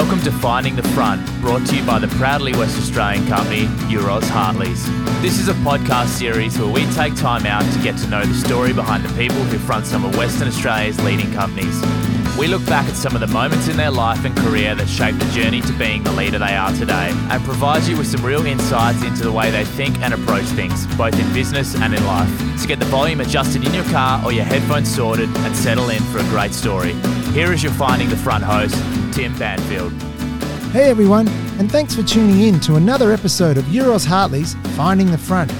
Welcome to Finding the Front, brought to you by the proudly West Australian company Euroz Hartleys. This is a podcast series where we take time out to get to know the story behind the people who front some of Western Australia's leading companies. We look back at some of the moments in their life and career that shaped the journey to being the leader they are today and provide you with some real insights into the way they think and approach things, both in business and in life. So get the volume adjusted in your car or your headphones sorted and settle in for a great story. Here is your Finding the Front host, Tim Banfield. Hey everyone, and thanks for tuning in to another episode of Euroz Hartleys Finding the Front.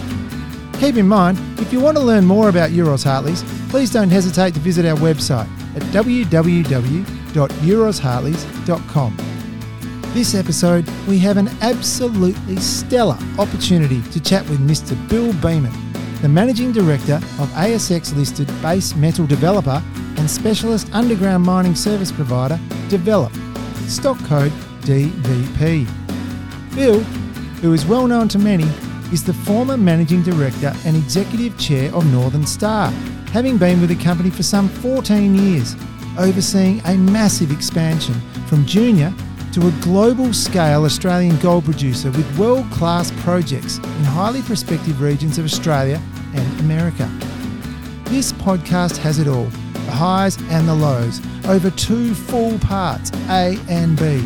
Keep in mind, if you want to learn more about Euroz Hartleys, please don't hesitate to visit our website at www.eurozhartleys.com. This episode, we have an absolutely stellar opportunity to chat with Mr. Bill Beament, the Managing Director of ASX listed base metal developer and specialist underground mining service provider, Develop, stock code DVP. Bill, who is well known to many, is the former Managing Director and Executive Chair of Northern Star, having been with the company for some 14 years, overseeing a massive expansion from junior to a global scale Australian gold producer with world class projects in highly prospective regions of Australia and America. This podcast has it all the highs and the lows, over two full parts, A and B.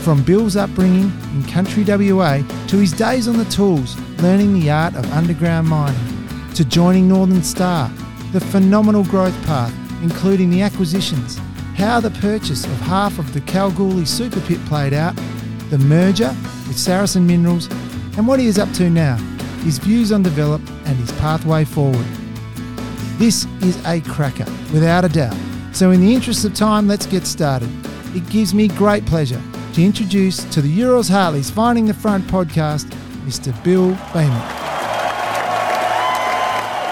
From Bill's upbringing in country WA to his days on the tools, learning the art of underground mining, to joining Northern Star, the phenomenal growth path, including the acquisitions, how the purchase of half of the Kalgoorlie Super Pit played out, the merger with Saracen Minerals, and what he is up to now, his views on Develop and his pathway forward. This is a cracker, without a doubt. So, in the interest of time, let's get started. It gives me great pleasure to introduce to the Euroz Hartleys Finding the Front podcast, Mr. Bill Beament.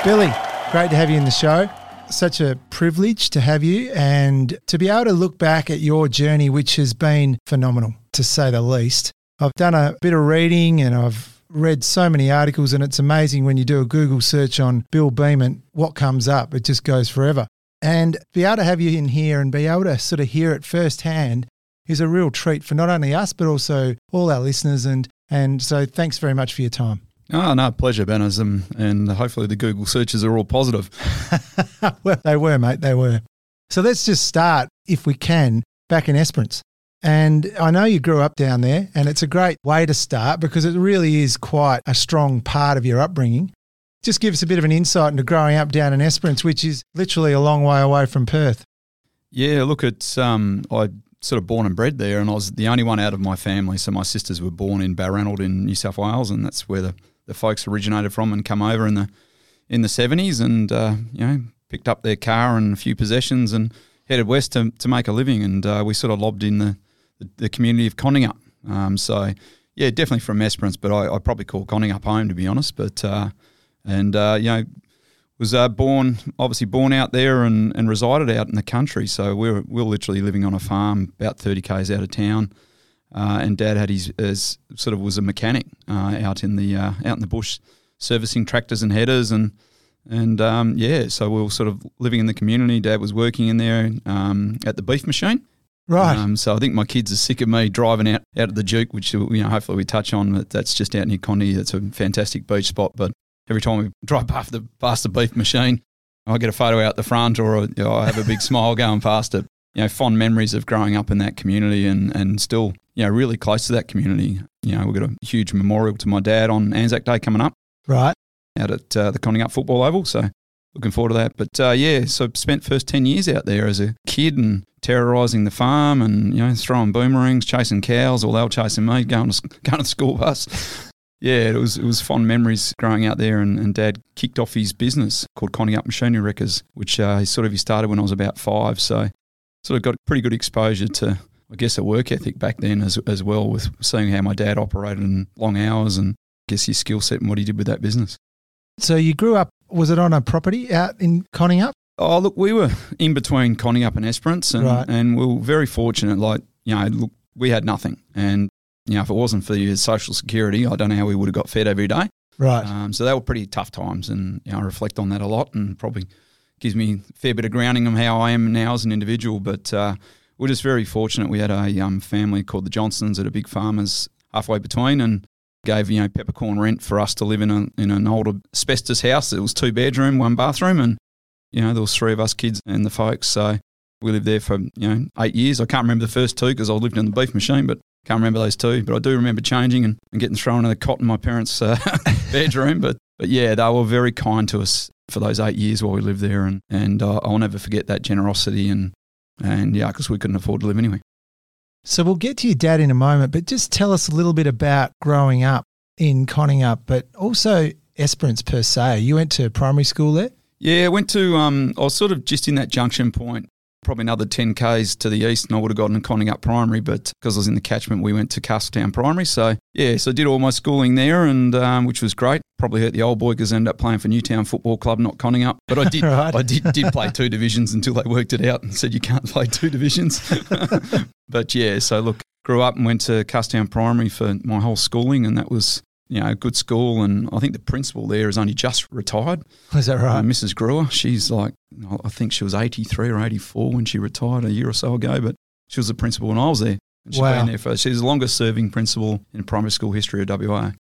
Billy, great to have you in the show. Such a privilege to have you and to be able to look back at your journey, which has been phenomenal, to say the least. I've done a bit of reading and I've read so many articles, and it's amazing when you do a Google search on Bill Beament, what comes up. It just goes forever. And be able to have you in here and be able to sort of hear it firsthand is a real treat for not only us, but also all our listeners. And, and so thanks very much for your time. Oh, no, pleasure, Benism. And hopefully the Google searches are all positive. well, they were, mate, they were. So let's just start, if we can, back in Esperance. And I know you grew up down there, and it's a great way to start because it really is quite a strong part of your upbringing. Just give us a bit of an insight into growing up down in Esperance, which is literally a long way away from Perth. Yeah, look, it's um, I sort of born and bred there, and I was the only one out of my family. So my sisters were born in Balranald in New South Wales, and that's where the, the folks originated from and come over in the in the seventies, and uh, you know picked up their car and a few possessions and headed west to, to make a living. And uh, we sort of lobbed in the the, the community of Condingup. Um, so yeah, definitely from Esperance, but I, I probably call Condingup home to be honest. But uh, and uh, you know was uh, born obviously born out there and, and resided out in the country. So we were, we were literally living on a farm about thirty k's out of town. Uh, and Dad had his, his, sort of was a mechanic uh, out in the uh, out in the bush, servicing tractors and headers and and um, yeah, so we were sort of living in the community. Dad was working in there um, at the beef machine, Right. um, so I think my kids are sick of me driving out, out of the Duke, which you know hopefully we touch on. But that's just out near Condi. It's a fantastic beach spot. But every time we drive past the past the beef machine, I get a photo out the front, or you know, I have a big smile going past it. You know, fond memories of growing up in that community, and and still you know really close to that community. You know, we've got a huge memorial to my dad on Anzac Day coming up Right. out at uh, the Condingup Football Oval. So looking forward to that. But uh, yeah, so spent first ten years out there as a kid and terrorising the farm and you know throwing boomerangs, chasing cows, or they were chasing me, going to going to the school bus. yeah, it was it was fond memories growing out there. And, and Dad kicked off his business called Condingup Machinery Wreckers, which uh, he sort of he started when I was about five. So sort of got pretty good exposure to. I guess a work ethic back then as, as well with seeing how my dad operated in long hours and I guess his skill set and what he did with that business. So you grew up, was it on a property out in Condingup? Oh, look, we were in between Condingup and Esperance, and, Right. and we were very fortunate. Like, you know, look, we had nothing. And, you know, if it wasn't for your social security, I don't know how we would have got fed every day. Right. Um, so they were pretty tough times, and you know, I reflect on that a lot, and probably gives me a fair bit of grounding on how I am now as an individual. But uh, we're just very fortunate. We had a um, family called the Johnsons at a big farmers halfway between, and gave you know peppercorn rent for us to live in a in an old asbestos house. It was two bedroom, one bathroom, and you know there was three of us kids and the folks. So we lived there for you know eight years. I can't remember the first two because I lived in the beef machine, but can't remember those two. But I do remember changing and, and getting thrown in the cot in my parents' uh, bedroom. But but yeah, they were very kind to us for those eight years while we lived there, and and uh, I'll never forget that generosity and and yeah, because we couldn't afford to live anyway. So we'll get to your dad in a moment, but just tell us a little bit about growing up in Condingup, but also Esperance per se. You went to primary school there? Yeah, I went to, um, I was sort of just in that junction point probably another 10 Ks to the east and I would have gotten Condingup Primary, but because I was in the catchment, we went to Castletown Primary. So, yeah, so I did all my schooling there, and um, which was great. Probably hurt the old boy because I ended up playing for Newtown Football Club, not Condingup. But I did, right. I did, did play two divisions until they worked it out and said you can't play two divisions. but yeah, so look, grew up and went to Castletown Primary for my whole schooling, and that was you know, good school. And I think the principal there is only just retired. Is that right? Uh, Mrs. Greer. She's like, I think she was 83 or 84 when she retired a year or so ago, but she was the principal when I was there. And she's wow. been there for, she's the longest serving principal in primary school history of WA.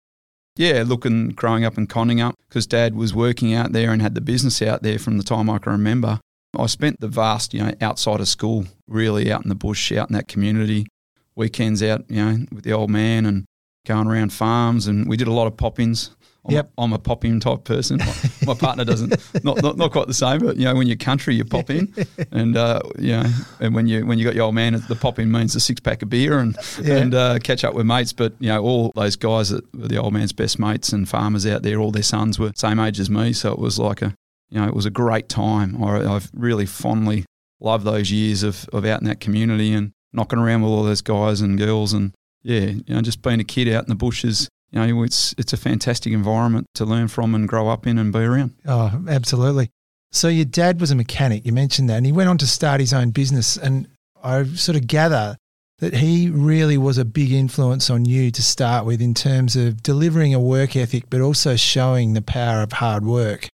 Yeah, looking, growing up and Condingup because dad was working out there and had the business out there from the time I can remember. I spent the vast, you know, outside of school, really out in the bush, out in that community, weekends out, you know, with the old man and going around farms, and we did a lot of pop-ins. I'm, yep. a, I'm a pop-in type person. My, my partner doesn't, not, not, not quite the same, but you know, when you're country, you pop in, and uh, you know, and when you when you got your old man, the pop-in means a six pack of beer and yeah. and uh, catch up with mates. But you know, all those guys that were the old man's best mates and farmers out there, all their sons were same age as me, so it was like a, you know, it was a great time. I, I've really fondly loved those years of of out in that community and knocking around with all those guys and girls and yeah, you know, just being a kid out in the bushes, you know, it's it's a fantastic environment to learn from and grow up in and be around. Oh, absolutely. So your dad was a mechanic, you mentioned that, and he went on to start his own business. And I sort of gather that he really was a big influence on you to start with in terms of delivering a work ethic, but also showing the power of hard work.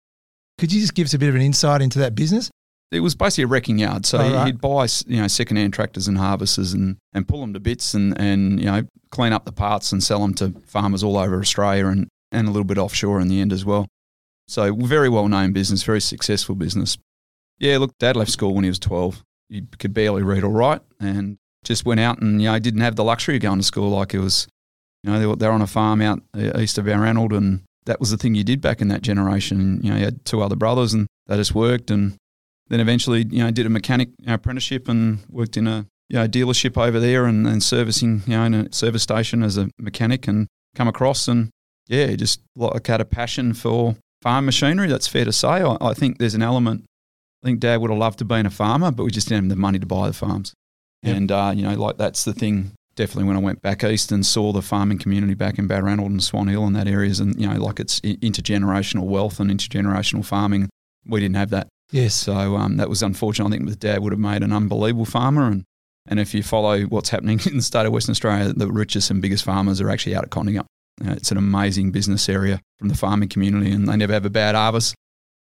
Could you just give us a bit of an insight into that business? It was basically a wrecking yard. So right. he'd buy you know secondhand tractors and harvesters and, and pull them to bits and, and you know clean up the parts and sell them to farmers all over Australia and, and a little bit offshore in the end as well. So very well known business, very successful business. Yeah, look, Dad left school when he was twelve. He could barely read or write, and just went out and you know didn't have the luxury of going to school like it was. You know, they were, they were on a farm out uh, east of Balranald, and that was the thing you did back in that generation. You know, you had two other brothers, and they just worked and then eventually, you know, did a mechanic apprenticeship and worked in a you know, dealership over there and, and servicing, you know, in a service station as a mechanic and come across and yeah, just like had a passion for farm machinery. That's fair to say. I, I think there's an element. I think Dad would have loved to be a farmer, but we just didn't have the money to buy the farms. Yep. And uh, you know, like that's the thing. Definitely, when I went back east and saw the farming community back in Balranald and Swan Hill and that areas, and you know, like it's intergenerational wealth and intergenerational farming, we didn't have that. Yes. So um, that was unfortunate. I think with Dad would have made an unbelievable farmer. And, and if you follow what's happening in the state of Western Australia, the richest and biggest farmers are actually out at Condingup. Uh, it's an amazing business area from the farming community, and they never have a bad harvest.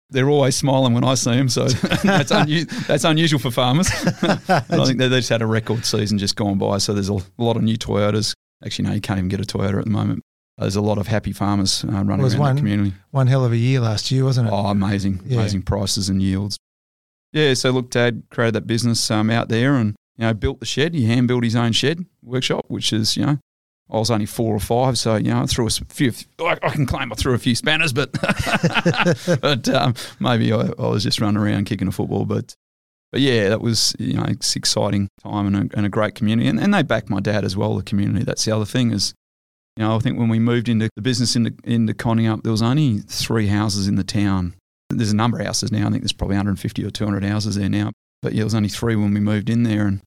They're always smiling when I see them, so that's, unu- that's unusual for farmers. I think they just had a record season just gone by, so there's a lot of new Toyotas. Actually, no, you can't even get a Toyota at the moment there's a lot of happy farmers uh, running around one, the community. One hell of a year last year, wasn't it? Oh, amazing, yeah. amazing prices and yields. Yeah, so look, Dad created that business um, out there and you know built the shed. He hand built his own shed workshop, which is you know I was only four or five, so you know I threw a few. I, can claim I threw a few spanners, but but um, maybe I, I, was just running around kicking a football. But but yeah, that was you know it's exciting time and a, and a great community, and, and they backed my dad as well. The community. That's the other thing is you know, I think when we moved into the business in the into, into Condingup, there was only three houses in the town. There's a number of houses now. I think there's probably 150 or 200 houses there now. But yeah, there was only three when we moved in there. And,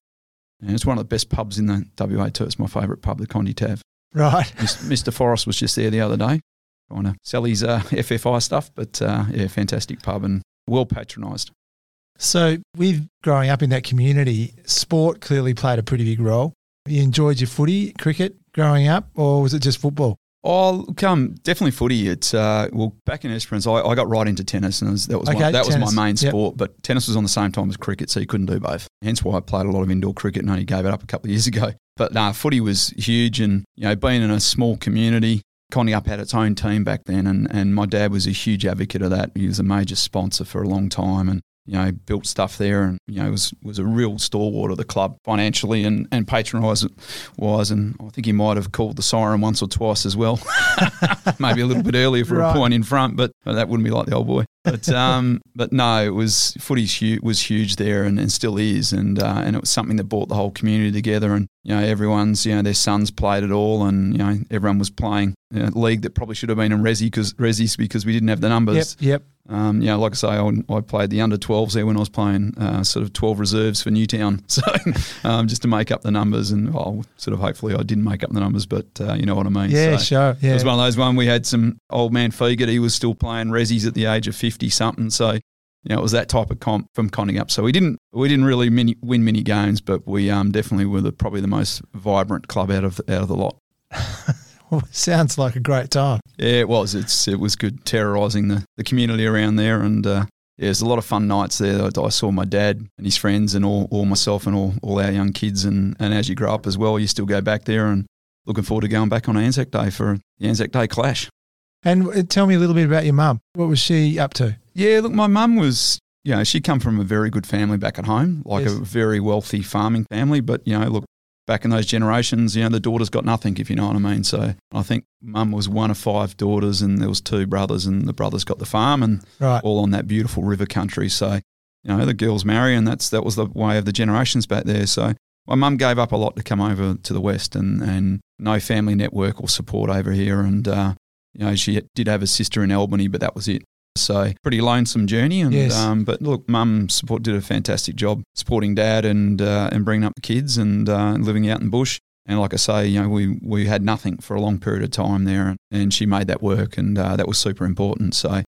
and it's one of the best pubs in the WA too. It's my favourite pub, the Condi Tav. Right. Mr. Forrest was just there the other day trying to sell his uh, FFI stuff. But uh, yeah, fantastic pub and well patronised. So, with growing up in that community, sport clearly played a pretty big role. You enjoyed your footy, cricket, growing up, or was it just football? Oh, come definitely footy. It's uh, well back in Esperance, I, I got right into tennis, and was, that was Okay, my, that tennis. was my main Yep. sport. But tennis was on the same time as cricket, so you couldn't do both. Hence why I played a lot of indoor cricket and only gave it up a couple of years ago. But nah, footy was huge, and you know, being in a small community, Condingup had its own team back then, and, and my dad was a huge advocate of that. He was a major sponsor for a long time, and you know, built stuff there, and you know, was was a real stalwart of the club financially and and patronised wise. And I think he might have called the siren once or twice as well, maybe a little bit earlier for Right. a point in front, but that wouldn't be like the old boy. But um, but no, it was footy's huge, was huge there, and, and still is, and uh, and it was something that brought the whole community together, and you know, everyone's you know their sons played it all, and you know, everyone was playing you know, league that probably should have been in Resi because Resi's because we didn't have the numbers. Yep, yep. Um, you know, like I say, I, I played the under 12s there when I was playing uh, sort of 12 reserves for Newtown. So um, just to make up the numbers, and well, sort of hopefully I didn't make up the numbers, but uh, you know what I mean. Yeah, So sure. Yeah. It was one of those one we had some old man Fegert, he was still playing resis at the age of 50 something. So, you know, it was that type of comp from Condingup. So we didn't we didn't really mini, win many games, but we um, definitely were the, probably the most vibrant club out of out of the lot. Sounds like a great time. Yeah, it was. It's it was good terrorising the, the community around there, and uh, yeah, there's a lot of fun nights there. I, I saw my dad and his friends, and all, all myself and all, all our young kids, and, and as you grow up as well, you still go back there, and looking forward to going back on Anzac Day for the Anzac Day clash. And uh, tell me a little bit about your mum. What was she up to? Yeah, look, my mum was, you know, she come from a very good family back at home, like Yes. a very wealthy farming family. But you know, look, back in those generations, you know, the daughters got nothing, if you know what I mean. So I think mum was one of five daughters, and there was two brothers, and the brothers got the farm, and Right. all on that beautiful river country. So you know, the girls marry, and that's that was the way of the generations back there. So my mum gave up a lot to come over to the west, and and no family network or support over here, and uh, you know, she did have a sister in Albany, but that was it. So pretty lonesome journey, and Yes. um, but look, mum support did a fantastic job supporting dad and uh, and bringing up the kids and uh, living out in the bush. And like I say, you know, we we had nothing for a long period of time there, and, and she made that work, and uh, that was super important. So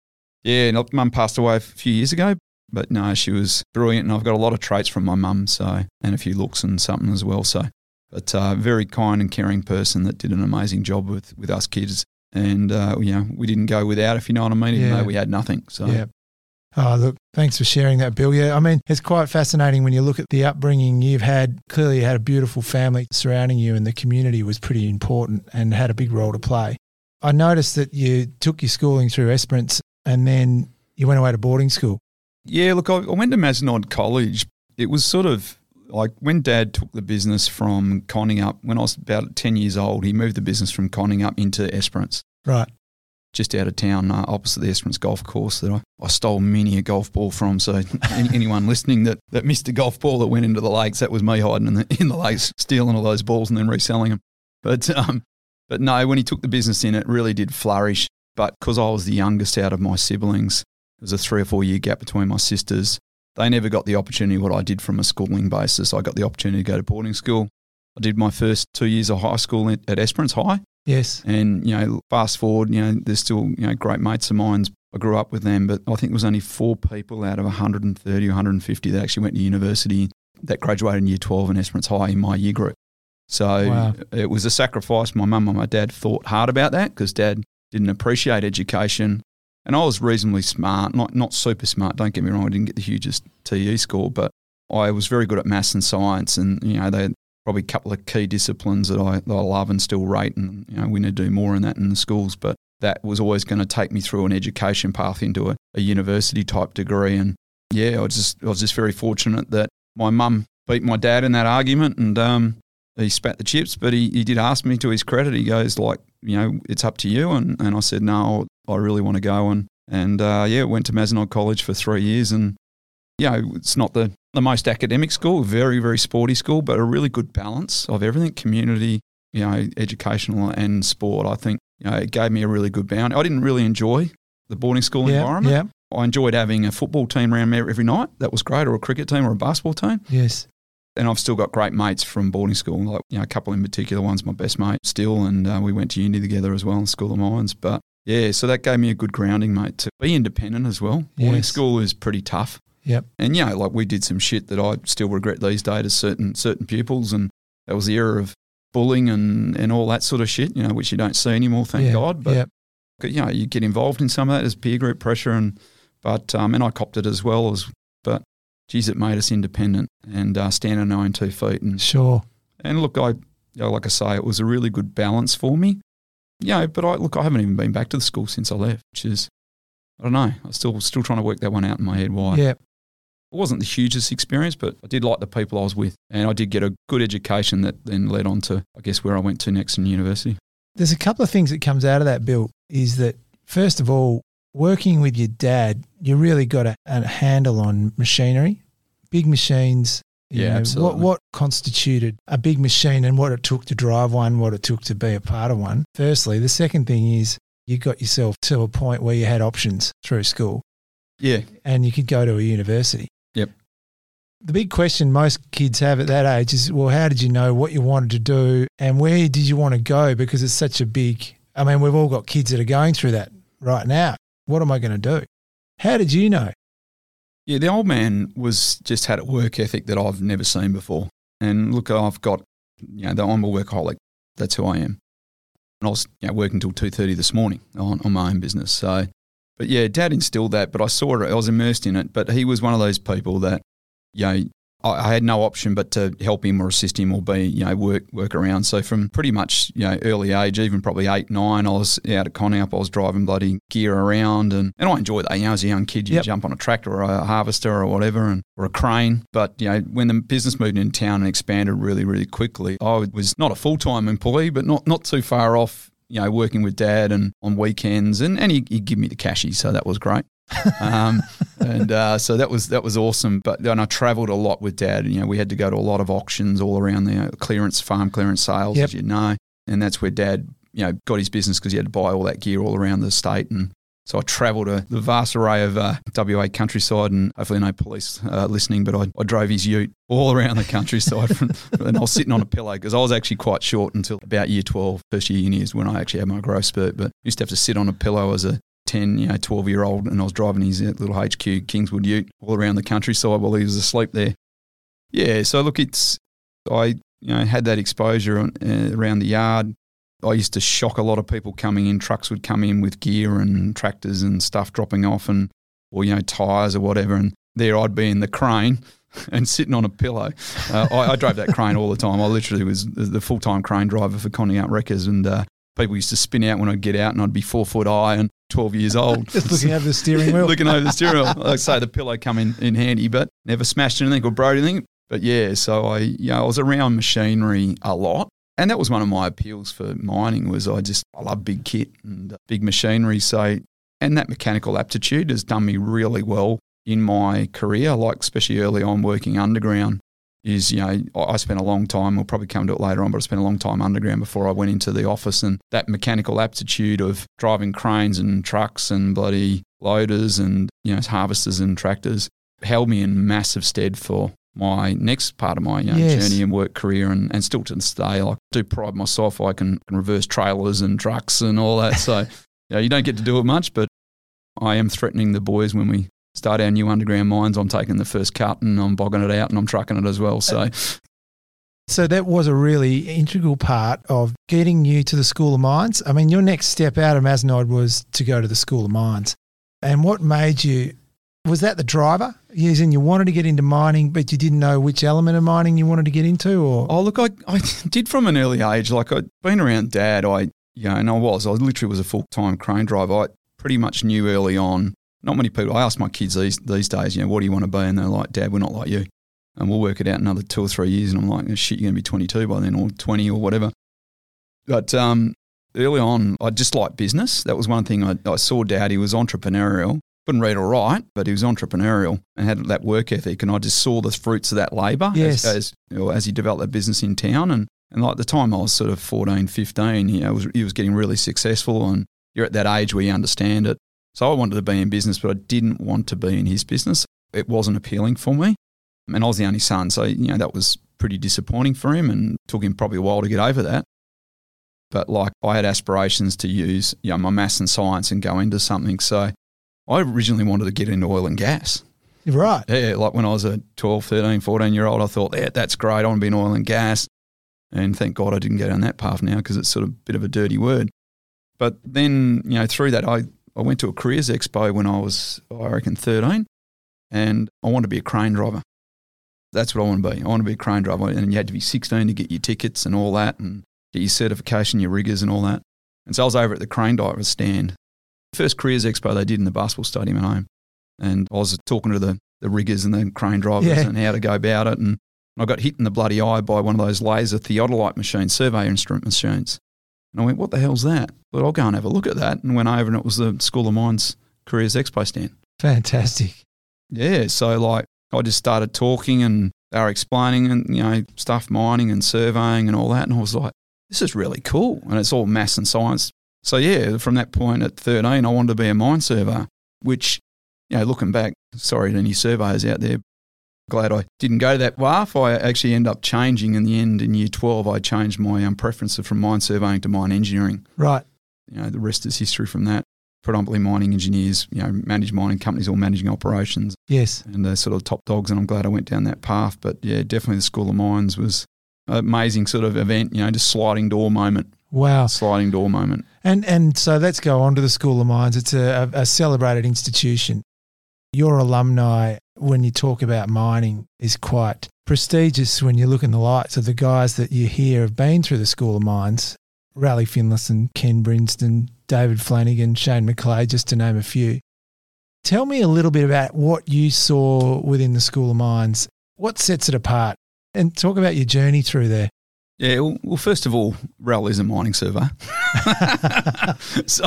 yeah, mum passed away a few years ago, but no, she was brilliant, and I've got a lot of traits from my mum, so and a few looks and something as well. So, but uh, very kind and caring person that did an amazing job with with us kids, and uh, you know we didn't go without, if you know what I mean, even Yeah. though we had nothing. So Yeah. Oh, look, thanks for sharing that, Bill. Yeah, I mean, it's quite fascinating when you look at the upbringing you've had. Clearly, you had a beautiful family surrounding you, and the community was pretty important and had a big role to play. I noticed that you took your schooling through Esperance and then you went away to boarding school. Yeah, look, I, I went to Mazenod College. It was sort of like when Dad took the business from Condingup when I was about ten years old. He moved the business from Condingup into Esperance. Right. just out of town, uh, opposite the Esperance golf course that I, I stole many a golf ball from. So any, anyone listening that, that missed a golf ball that went into the lakes, that was me hiding in the, in the lakes, stealing all those balls and then reselling them. But, um, but no, when he took the business in, it really did flourish. But because I was the youngest out of my siblings, there was a three or four year gap between my sisters. They never got the opportunity what I did from a schooling basis. I got the opportunity to go to boarding school. I did my first two years of high school at at Esperance High. Yes. And, you know, fast forward, you know, there's still, you know, great mates of mine. I grew up with them, but I think there was only four people out of 130 or 150 that actually went to university that graduated in year 12 in Esperance High in my year group. So Wow. it was a sacrifice. My mum and my dad thought hard about that because dad didn't appreciate education. And I was reasonably smart, not, not super smart. Don't get me wrong, I didn't get the hugest TE score, but I was very good at maths and science. And, you know, they probably a couple of key disciplines that I, that I love and still rate. And, you know, we need to do more in that in the schools. But that was always going to take me through an education path into a, a university type degree. And yeah, I was just, I was just very fortunate that my mum beat my dad in that argument and um, he spat the chips. But he, he did ask me to his credit. He goes, like, you know, it's up to you. And, and I said, no, I really want to go. And, and uh, yeah, went to Mazenod College for three years. And, you know, it's not the, the most academic school, very, very sporty school, but a really good balance of everything community, you know, educational and sport. I think, you know, it gave me a really good bound. I didn't really enjoy the boarding school Yeah. environment. Yeah. I enjoyed having a football team around me every night. That was great, or a cricket team or a basketball team. Yes. And I've still got great mates from boarding school, like you know, a couple in particular. One's my best mate still, and uh, we went to uni together as well in School of Mines. But yeah, so that gave me a good grounding, mate, to be independent as well. Boarding Yes. school is pretty tough. Yep. And you know, like we did some shit that I still regret these days to certain certain pupils, and that was the era of bullying and, and all that sort of shit, you know, which you don't see anymore, thank Yeah, God. But yeah. you know, you get involved in some of that as peer group pressure, and but um, and I copped it as well as, but geez, it made us independent and uh, stand on our own two feet. And Sure. and look, I you know, like I say, it was a really good balance for me. You know, but I look, I haven't even been back to the school since I left, which is I don't know. I'm still still trying to work that one out in my head. Why? Yeah. It wasn't the hugest experience, but I did like the people I was with, and I did get a good education that then led on to, I guess, where I went to next in university. There's a couple of things that comes out of that, Bill, is that first of all, working with your dad, you really got a, a handle on machinery, big machines. you Yeah, know, absolutely. What, what constituted a big machine and what it took to drive one, what it took to be a part of one. Firstly, the second thing is you got yourself to a point where you had options through school Yeah, and you could go to a university. Yep. The big question most kids have at that age is, well, how did you know what you wanted to do and where did you want to go? Because it's such a big, I mean, we've all got kids that are going through that right now. What am I going to do? How did you know? Yeah, the old man was just had a work ethic that I've never seen before. And look, I've got, you know, I'm a workaholic. That's who I am. And I was you know, working until two thirty this morning on, on my own business. So, but yeah, Dad instilled that. But I saw it. I was immersed in it. But he was one of those people that, you know, I, I had no option but to help him or assist him or be, you know, work work around. So from pretty much, you know, early age, even probably eight, nine, I was out at Condingup. I was driving bloody gear around, and, and I enjoyed that. You know, as a young kid, you Yep. jump on a tractor or a harvester or whatever, and or a crane. But you know, when the business moved into town and expanded really, really quickly, I was not a full time employee, but not not too far off. You know, working with dad and on weekends, and and he, he'd give me the cashy, so that was great. um, and uh, so that was that was awesome. But then I travelled a lot with dad. And, you know, we had to go to a lot of auctions all around the uh, clearance, farm clearance sales, Yep. as you know, and that's where dad, you know, got his business because he had to buy all that gear all around the state. And so I travelled a the vast array of uh, WA countryside, and hopefully no police uh, listening. But I, I drove his Ute all around the countryside, from, and I was sitting on a pillow because I was actually quite short until about year 12, first year uni is when I actually had my growth spurt. But I used to have to sit on a pillow as a 10, you know, 12 year old, and I was driving his uh, little HQ Kingswood Ute all around the countryside while he was asleep there. Yeah, so look, it's, I, you know, had that exposure on, uh, around the yard. I used to shock a lot of people coming in. Trucks would come in with gear and tractors and stuff dropping off, and or you know tires or whatever. And there I'd be in the crane and sitting on a pillow. Uh, I, I drove that crane all the time. I literally was the, full time crane driver for Conning Out Wreckers, and uh, people used to spin out when I'd get out, and I'd be four foot high and twelve years old. Just looking over the steering wheel. looking over the steering wheel. Like I say, the pillow come in, in handy, but never smashed anything or broke anything. But yeah, so I, you know, I was around machinery a lot. And that was one of my appeals for mining was I just, I love big kit and uh, big machinery. So, and that mechanical aptitude has done me really well in my career, like especially early on working underground is, you know, I I spent a long time, we'll probably come to it later on, but I spent a long time underground before I went into the office. And that mechanical aptitude of driving cranes and trucks and bloody loaders and, you know, harvesters and tractors held me in massive stead for my next part of my you know, Yes. journey and work career and, and still to this day. Like, I do pride myself I can, can reverse trailers and trucks and all that. So, you know, you don't get to do it much, but I am threatening the boys when we start our new underground mines. I'm taking the first cut and I'm bogging it out and I'm trucking it as well. So, So that was a really integral part of getting you to the School of Mines. I mean, your next step out of Mazenod was to go to the School of Mines. And what made you, was that the driver? Yes, and you wanted to get into mining, but you didn't know which element of mining you wanted to get into or? Oh, look, I, I did from an early age. Like I'd been around dad. I, you know, and I was, I literally was a full time crane driver. I pretty much knew early on. Not many people. I ask my kids these these days, you know, what do you want to be? And they're like, Dad, we're not like you. And we'll work it out another two or three years. And I'm like, shit, you're going to be 22 by then, or 20 or whatever. But um, early on, I just liked business. That was one thing I, I saw. Dad, he was entrepreneurial. Couldn't read or write, but he was entrepreneurial and had that work ethic. And I just saw the fruits of that labour Yes. as, as, you know, as he developed that business in town. And, and like the time I was sort of 14, 15, you know, was, he was getting really successful. And you're at that age where you understand it. So I wanted to be in business, but I didn't want to be in his business. It wasn't appealing for me. And I was the only son. So, you know, that was pretty disappointing for him and took him probably a while to get over that. But like I had aspirations to use, you know, my maths and science and go into something. So I originally wanted to get into oil and gas. Right. Yeah, like when I was a 12, 13, 14 year old, I thought, yeah, that's great. I want to be in oil and gas. And thank God I didn't go down that path now because it's sort of a bit of a dirty word. But then, you know, through that, I, I went to a careers expo when I was, I reckon, 13, and I wanted to be a crane driver. That's what I want to be. I want to be a crane driver. And you had to be 16 to get your tickets and all that, and get your certification, your riggers, and all that. And so I was over at the crane diver stand. First careers expo they did in the basketball stadium at home. And I was talking to the, the riggers and the crane drivers Yeah. and how to go about it. And I got hit in the bloody eye by one of those laser theodolite machines, survey instrument machines. And I went, what the hell's that? But I'll go and have a look at that. And went over and it was the School of Mines Careers Expo stand. Fantastic. Yeah, so like I just started talking and they were explaining and you know stuff mining and surveying and all that, and I was like, this is really cool, and it's all maths and science. So yeah, from that point at thirteen, I wanted to be a mine surveyor, which you know looking back, sorry to any surveyors out there. Glad I didn't go that path. I actually ended up changing in the end. In year 12, I changed my um, preference from mine surveying to mine engineering Right. you know, the rest is history from that. Predominantly mining engineers, you know, manage mining companies or managing operations Yes. and they're sort of top dogs. And I'm glad I went down that path. But yeah, definitely the School of Mines was an amazing sort of event, you know, just sliding door moment, Wow. sliding door moment. And and so let's go on to the School of Mines. It's a, a celebrated institution. Your alumni, when you talk about mining, is quite prestigious when you look in the lights of the guys that you hear have been through the School of Mines. Raleigh Finlayson, Ken Brinsden, David Flanagan, Shane McLeay, just to name a few. Tell me a little bit about what you saw within the School of Mines. What sets it apart? And talk about your journey through there. Yeah, well, well first of all, Rel is a mining surveyor. so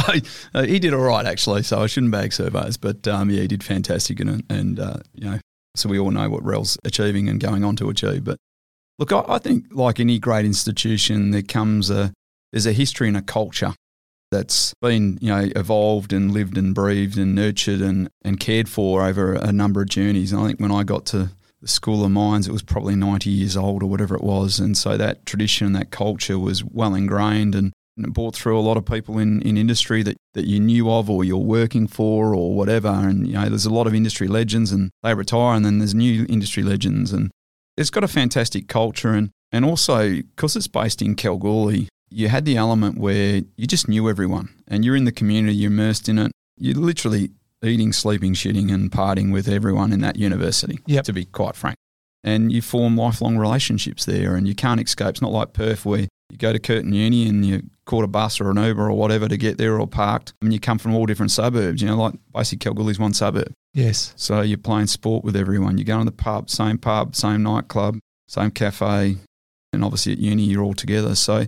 uh, he did all right, actually. So I shouldn't bag surveyors, but um, yeah, he did fantastic. And, and uh, you know, so we all know what Rel's achieving and going on to achieve. But look, I, I think like any great institution, there comes a, there's a history and a culture that's been, you know, evolved and lived and breathed and nurtured and, and cared for over a number of journeys. And I think when I got to the School of Mines, it was probably 90 years old or whatever it was. And so that tradition, and that culture was well ingrained and, and it brought through a lot of people in, in industry that, that you knew of or you're working for or whatever. And, you know, there's a lot of industry legends and they retire and then there's new industry legends. And it's got a fantastic culture. And, and also, because it's based in Kalgoorlie, you had the element where you just knew everyone and you're in the community, you're immersed in it. You're literally eating, sleeping, shitting, and partying with everyone in that university, Yep. to be quite frank. And you form lifelong relationships there and you can't escape. It's not like Perth where you go to Curtin Uni and you caught a bus or an Uber or whatever to get there or parked. I mean, you come from all different suburbs, you know, like basically Kalgoorlie's one suburb. Yes. So you're playing sport with everyone. You go to the pub, same pub, same nightclub, same cafe, and obviously at uni you're all together. So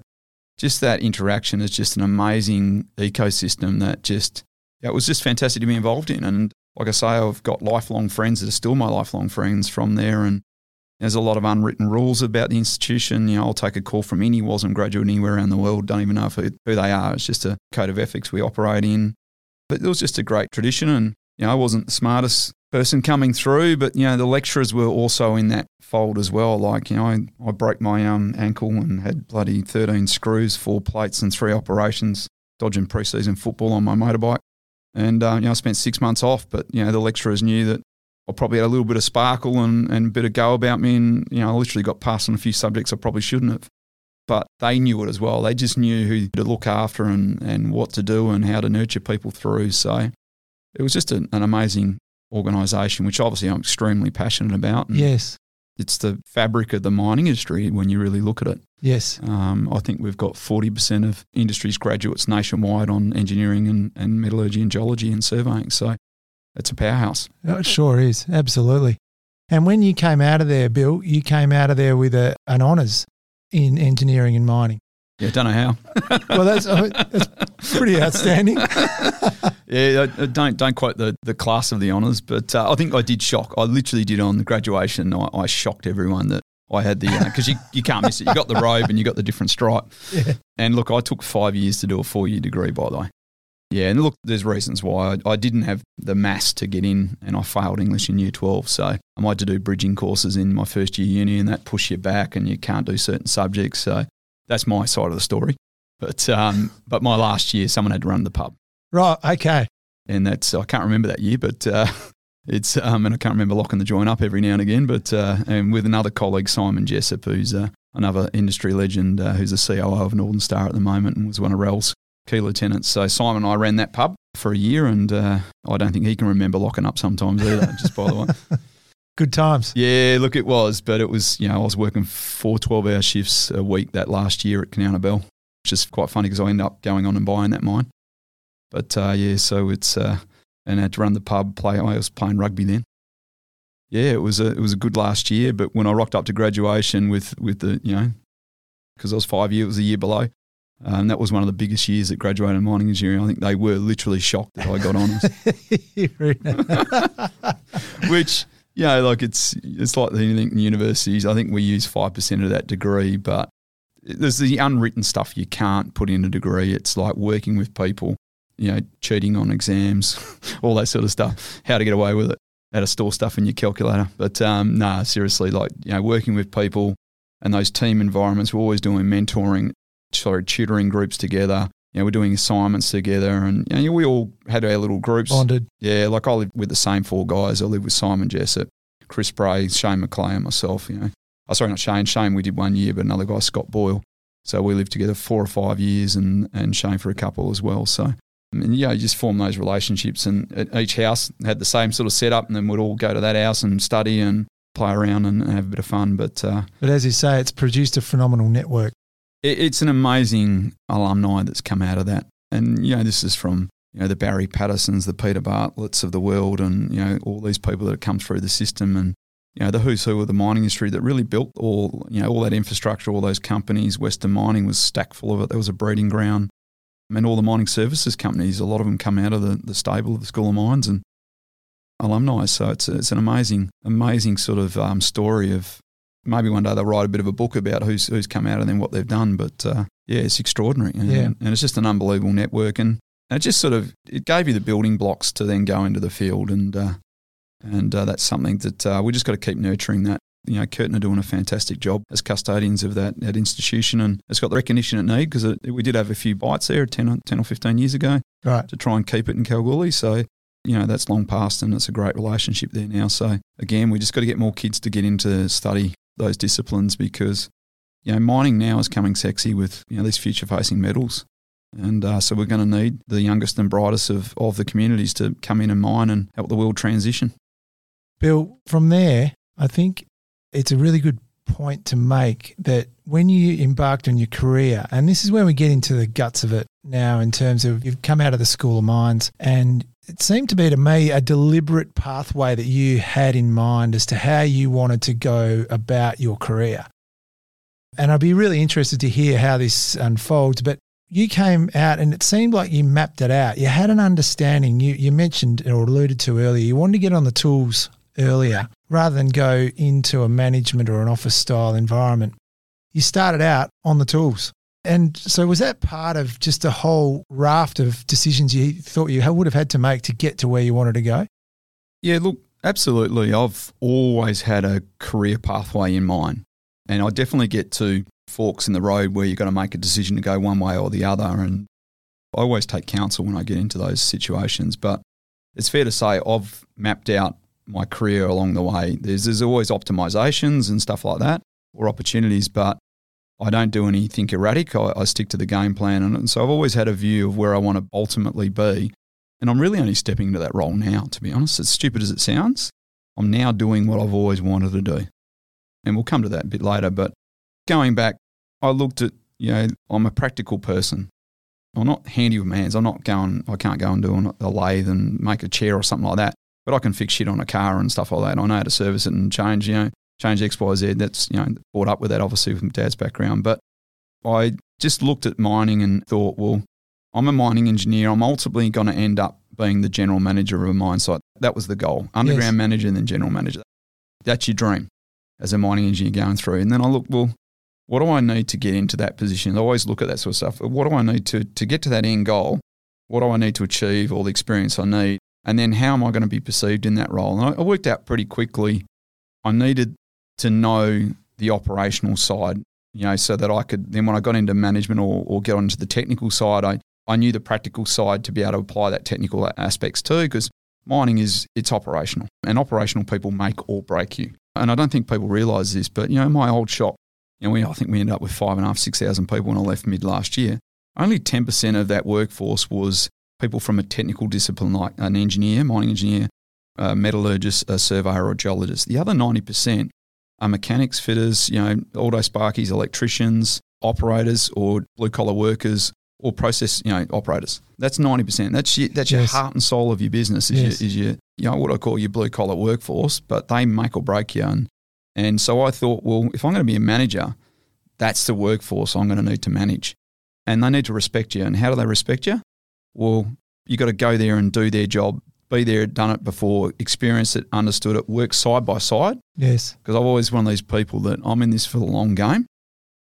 just that interaction is just an amazing ecosystem that just yeah, it was just fantastic to be involved in. And like I say, I've got lifelong friends that are still my lifelong friends from there. And there's a lot of unwritten rules about the institution. You know, I'll take a call from any Wasm graduate anywhere around the world, don't even know who, who they are. It's just a code of ethics we operate in. But it was just a great tradition. And, you know, I wasn't the smartest person coming through, but, you know, the lecturers were also in that fold as well. Like, you know, I, I broke my um, ankle and had bloody 13 screws, four plates, and three operations, dodging preseason football on my motorbike. And, uh, you know, I spent six months off, but, you know, the lecturers knew that I probably had a little bit of sparkle and, and a bit of go about me. And, you know, I literally got passed on a few subjects I probably shouldn't have. But they knew it as well. They just knew who to look after and, and what to do and how to nurture people through. So it was just an, an amazing organisation, which obviously I'm extremely passionate about. And Yes. It's the fabric of the mining industry when you really look at it. Yes. Um, I think we've got 40% of industry's graduates nationwide on engineering and, and metallurgy and geology and surveying. So it's a powerhouse. Oh, It sure is. Absolutely. And when you came out of there, Bill, you came out of there with a, an honours in engineering and mining. Yeah, don't know how. Well, that's, that's pretty outstanding. Yeah, don't don't quote the, the class of the honours, but uh, I think I did shock. I literally did on the graduation. I, I shocked everyone that I had the because you, you can't miss it. You got the robe and you got the different stripe. Yeah. And look, I took five years to do a four year degree, by the way. Yeah, and look, there's reasons why I, I didn't have the mass to get in, and I failed English in year twelve. So I had to do bridging courses in my first year uni, and that push you back, and you can't do certain subjects. So that's my side of the story. But um, but my last year, someone had to run the pub Right. Okay. and that's I can't remember that year, but uh, it's um, and I can't remember locking the joint up every now and again. But uh, and with another colleague, Simon Jessop, who's uh, another industry legend uh, who's the COO of Northern Star at the moment and was one of Ral's key lieutenants. So Simon and I ran that pub for a year, and uh, I don't think he can remember locking up sometimes either. just by the way. Good times. Yeah, look, it was, but it was, you know, I was working four 12 hour shifts a week that last year at Kanowna Belle, which is quite funny because I ended up going on and buying that mine. But uh, yeah, so it's, uh, and I had to run the pub, play, I was playing rugby then. Yeah, it was a, it was a good last year, but when I rocked up to graduation with, with the, you know, because I was five years, it was a year below. Um, that was one of the biggest years that graduated in mining engineering. I think they were literally shocked that I got honors. Which, you know, like it's it's like anything in universities. I think we use five percent of that degree, but there's the unwritten stuff you can't put in a degree. It's like working with people, you know, cheating on exams, all that sort of stuff. How to get away with it, how to store stuff in your calculator. But um, nah, seriously, like you know, working with people and those team environments. We're always doing mentoring, sorry, tutoring groups together. You know, we're doing assignments together, and you know, we all had our little groups. Bonded. Yeah, like I live with the same four guys. I live with Simon Jessop, Chris Bray, Shane McLeay, and myself. You know, oh, sorry, not Shane. Shane we did one year, but another guy, Scott Boyle. So we lived together four or five years, and and Shane for a couple as well. So. Yeah, you just form those relationships, and each house had the same sort of setup, and then we'd all go to that house and study and play around and have a bit of fun. But uh, But as you say, it's produced a phenomenal network. it, it's an amazing alumni that's come out of that. And, you know, this is from, you know, the Barry Pattersons, the Peter Bartletts of the world, and, you know, all these people that have come through the system and, you know, the who's who of the mining industry that really built all, you know, all that infrastructure, all those companies. Western Mining was stacked full of it. There was a breeding ground. And all the mining services companies, a lot of them come out of the, the stable of the School of Mines and alumni. So it's, it's an amazing, amazing sort of um, story of maybe one day they'll write a bit of a book about who's who's come out and then what they've done. But uh, yeah, it's extraordinary. And, Yeah. and it's just an unbelievable network. And it just sort of it gave you the building blocks to then go into the field. And uh, and uh, that's something that uh, we just got to keep nurturing that. You know, Curtin are doing a fantastic job as custodians of that, that institution, and it's got the recognition it needs because we did have a few bites there 10, or- 10 or 15 years ago Right. to try and keep it in Kalgoorlie. So, you know, that's long past and it's a great relationship there now. So, again, we just got to get more kids to get into study those disciplines because, you know, mining now is coming sexy with, you know, these future facing metals. And uh, so we're going to need the youngest and brightest of, of the communities to come in and mine and help the world transition. Bill, from there, I think it's a really good point to make that when you embarked on your career, and this is where we get into the guts of it now in terms of you've come out of the School of Mines, and it seemed to be to me a deliberate pathway that you had in mind as to how you wanted to go about your career. And I'd be really interested to hear how this unfolds. But you came out and it seemed like you mapped it out. You had an understanding. You, you mentioned or alluded to earlier, you wanted to get on the tools earlier rather than go into a management or an office style environment. You started out on the tools. And so, was that part of just a whole raft of decisions you thought you would have had to make to get to where you wanted to go? Yeah, look, absolutely. I've always had a career pathway in mind. And I definitely get to forks in the road where you've got to make a decision to go one way or the other. And I always take counsel when I get into those situations. But it's fair to say I've mapped out my career along the way. There's, there's always optimizations and stuff like that or opportunities, but I don't do anything erratic. I, I stick to the game plan. And, and so I've always had a view of where I want to ultimately be. And I'm really only stepping into that role now, to be honest. As stupid as it sounds, I'm now doing what I've always wanted to do. And we'll come to that a bit later. But going back, I looked at, you know, I'm a practical person. I'm not handy with my hands. I'm not going, I can't go and do a lathe and make a chair or something like that. But I can fix shit on a car and stuff like that. I know how to service it and change, you know, change X, Y, Z. That's, you know, brought up with that obviously from dad's background. But I just looked at mining and thought, well, I'm a mining engineer. I'm ultimately going to end up being the general manager of a mine site. That was the goal. Underground Yes. manager and then general manager. That's your dream as a mining engineer going through. And then I look, well, what do I need to get into that position? I always look at that sort of stuff. What do I need to, to get to that end goal? What do I need to achieve? All the experience I need. And then how am I going to be perceived in that role? And I, worked out pretty quickly. I needed to know the operational side, you know, so that I could then when I got into management or, or get onto the technical side, I, I knew the practical side to be able to apply that technical aspects too, because mining is it's operational and operational people make or break you. And I don't think people realise this, but you know, my old shop, you know, we, I think we ended up with five and a half, six thousand people when I left mid last year. Only 10% of that workforce was people from a technical discipline like an engineer, mining engineer, a metallurgist, a surveyor, or a geologist. The other 90% are mechanics, fitters, you know, auto sparkies, electricians, operators, or blue collar workers, or process, you know, operators. That's 90%. That's your, that's your Yes. heart and soul of your business is, Yes. your, is your, you know, what I call your blue collar workforce, but they make or break you. And, and so I thought, well, if I'm going to be a manager, that's the workforce I'm going to need to manage. And they need to respect you. And how do they respect you? Well, you got to go there and do their job, be there, done it before, experienced it, understood it, work side by side. Yes. Because I'm always one of these people that I'm in this for the long game.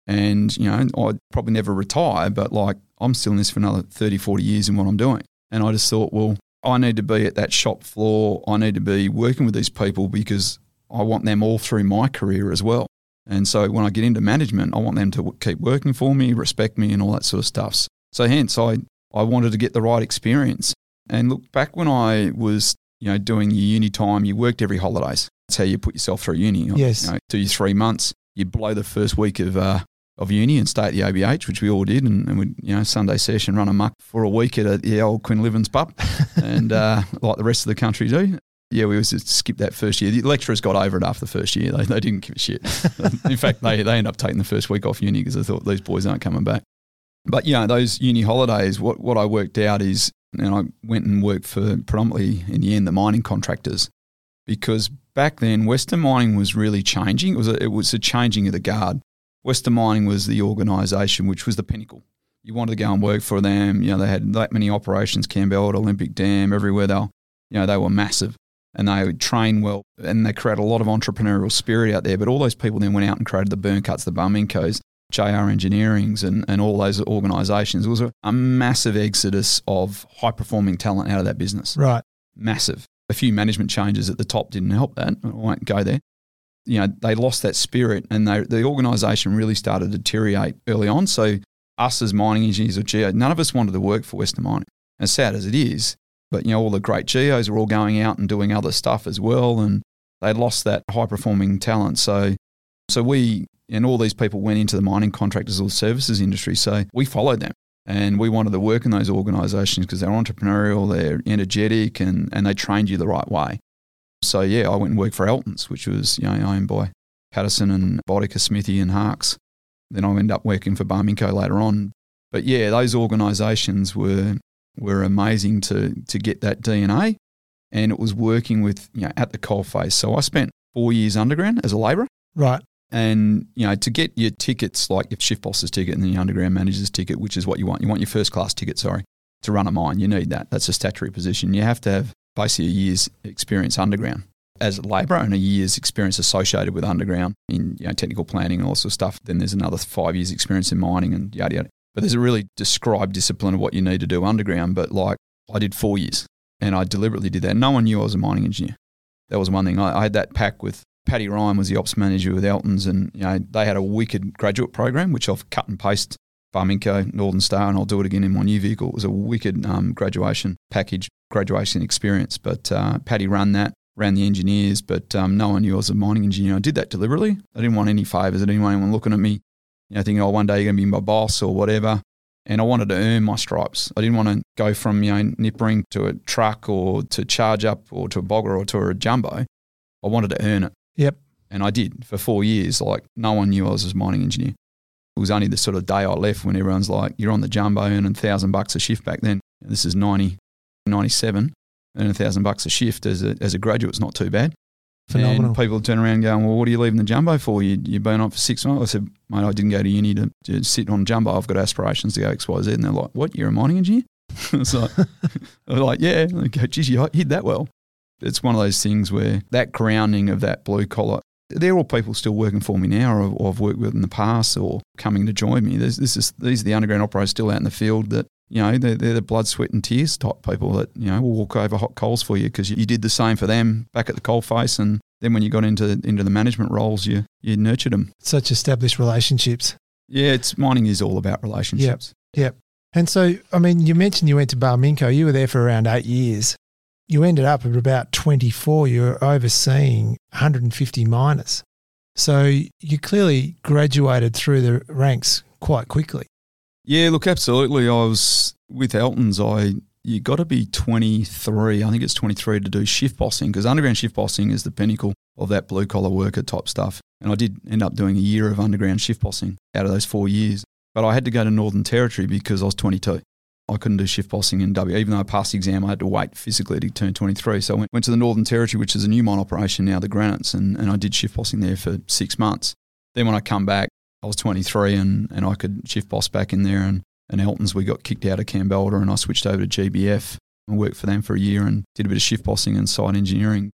And, you know, I'd probably never retire, but like I'm still in this for another 30, 40 years in what I'm doing. And I just thought, well, I need to be at that shop floor. I need to be working with these people because I want them all through my career as well. And so when I get into management, I want them to keep working for me, respect me, and all that sort of stuff. So hence, I, I wanted to get the right experience. And look, back when I was, you know, doing your uni time, you worked every holidays. That's how you put yourself through uni. Yes. You know, do your three months, you blow the first week of uh, of uni and stay at the ABH, which we all did, and, and we you know Sunday session run amok for a week at a, the old Quinlivan's pub, and uh, like the rest of the country do. Yeah, we was just skip that first year. The lecturers got over it after the first year. They, they didn't give a shit. In fact, they they end up taking the first week off uni because they thought these boys aren't coming back. But you know, those uni holidays, what what I worked out is, and I went and worked for predominantly in the end the mining contractors, because back then Western Mining was really changing. It was a, it was a changing of the guard. Western Mining was the organisation which was the pinnacle. You wanted to go and work for them. You know, they had that many operations, Campbell, at Olympic Dam, everywhere. They were, you know, they were massive and they would train well and they created a lot of entrepreneurial spirit out there. But all those people then went out and created the Byrnecuts, the Barmincos, JR Engineerings and, and all those organisations. It was a, a massive exodus of high performing talent out of that business Right. massive. A few management changes at the top didn't help that. I won't go there. You know, they lost that spirit and they, the organisation really started to deteriorate early on. So, us as mining engineers or geo, none of us wanted to work for Western Mining. As sad as it is, but you know, all the great geos were all going out and doing other stuff as well, and they lost that high performing talent. So, so we and all these people went into the mining contractors or services industry. So we followed them and we wanted to work in those organisations because they're entrepreneurial, they're energetic, and, and they trained you the right way. So yeah, I went and worked for Eltin's, which was you know owned by Patterson and Bodica, Smithy and Harks. Then I ended up working for Barminco later on. But yeah, those organisations were were amazing to to get that DNA, and it was working with you know at the coalface. So I spent four years underground as a labourer. Right. And you know, to get your tickets, like your shift boss's ticket and the underground manager's ticket, which is what you want. You want your first class ticket, sorry, to run a mine. You need that. That's a statutory position. You have to have basically a year's experience underground as a labourer and a year's experience associated with underground in you know, technical planning and all sorts of stuff. Then there's another five years experience in mining and yada yada. But there's a really described discipline of what you need to do underground. But like I did four years and I deliberately did that. No one knew I was a mining engineer. That was one thing. I, I had that pack with Paddy Ryan was the ops manager with Eltin's, and you know they had a wicked graduate program, which I've cut and paste Barminco, Northern Star, and I'll do it again in my new vehicle. It was a wicked um, graduation package, graduation experience. But uh, Paddy ran that, ran the engineers, but um, no one knew I was a mining engineer. I did that deliberately. I didn't want any favours. I didn't want anyone looking at me, you know, thinking, oh, one day you're going to be my boss or whatever. And I wanted to earn my stripes. I didn't want to go from you know nippering to a truck or to charge up or to a bogger or to a jumbo. I wanted to earn it. Yep. And I did for four years. Like no one knew I was a mining engineer. It was only the sort of day I left when everyone's like, you're on the jumbo earning thousand bucks a shift back then. This is 90, 97, earning a thousand bucks a shift as a, as a graduate is not too bad. Phenomenal. And people turn around going, well, what are you leaving the jumbo for? You, you've been on for six months. I said, mate, I didn't go to uni to, to sit on jumbo. I've got aspirations to go X, Y, Z. And they're like, what? You're a mining engineer? it's like, I'm like, yeah. And they go, geez, you hit that well. It's one of those things where that grounding of that blue collar, they're all people still working for me now or, or I've worked with in the past or coming to join me. There's, this is, these are the underground operators still out in the field that, you know, they're, they're the blood, sweat and tears type people that, you know, will walk over hot coals for you because you, you did the same for them back at the coal face. And then when you got into, into the management roles, you, you nurtured them. Such established relationships. Yeah, it's mining is all about relationships. Yep. yep. And so, I mean, you mentioned you went to Barminco. You were there for around eight years. You ended up at about 24. You were overseeing 150 miners. So you clearly graduated through the ranks quite quickly. Yeah, look, absolutely. I was with Eltin's. I you got to be 23. I think it's 23 to do shift bossing because underground shift bossing is the pinnacle of that blue collar worker type stuff. And I did end up doing a year of underground shift bossing out of those four years. But I had to go to Northern Territory because I was 22. I couldn't do shift bossing in W. Even though I passed the exam, I had to wait physically to turn 23. So I went, went to the Northern Territory, which is a new mine operation now, the Granites, and, and I did shift bossing there for six months. Then when I come back, I was 23 and, and I could shift boss back in there. And, and Eltin's, we got kicked out of Kambalda and I switched over to GBF and worked for them for a year and did a bit of shift bossing and site engineering.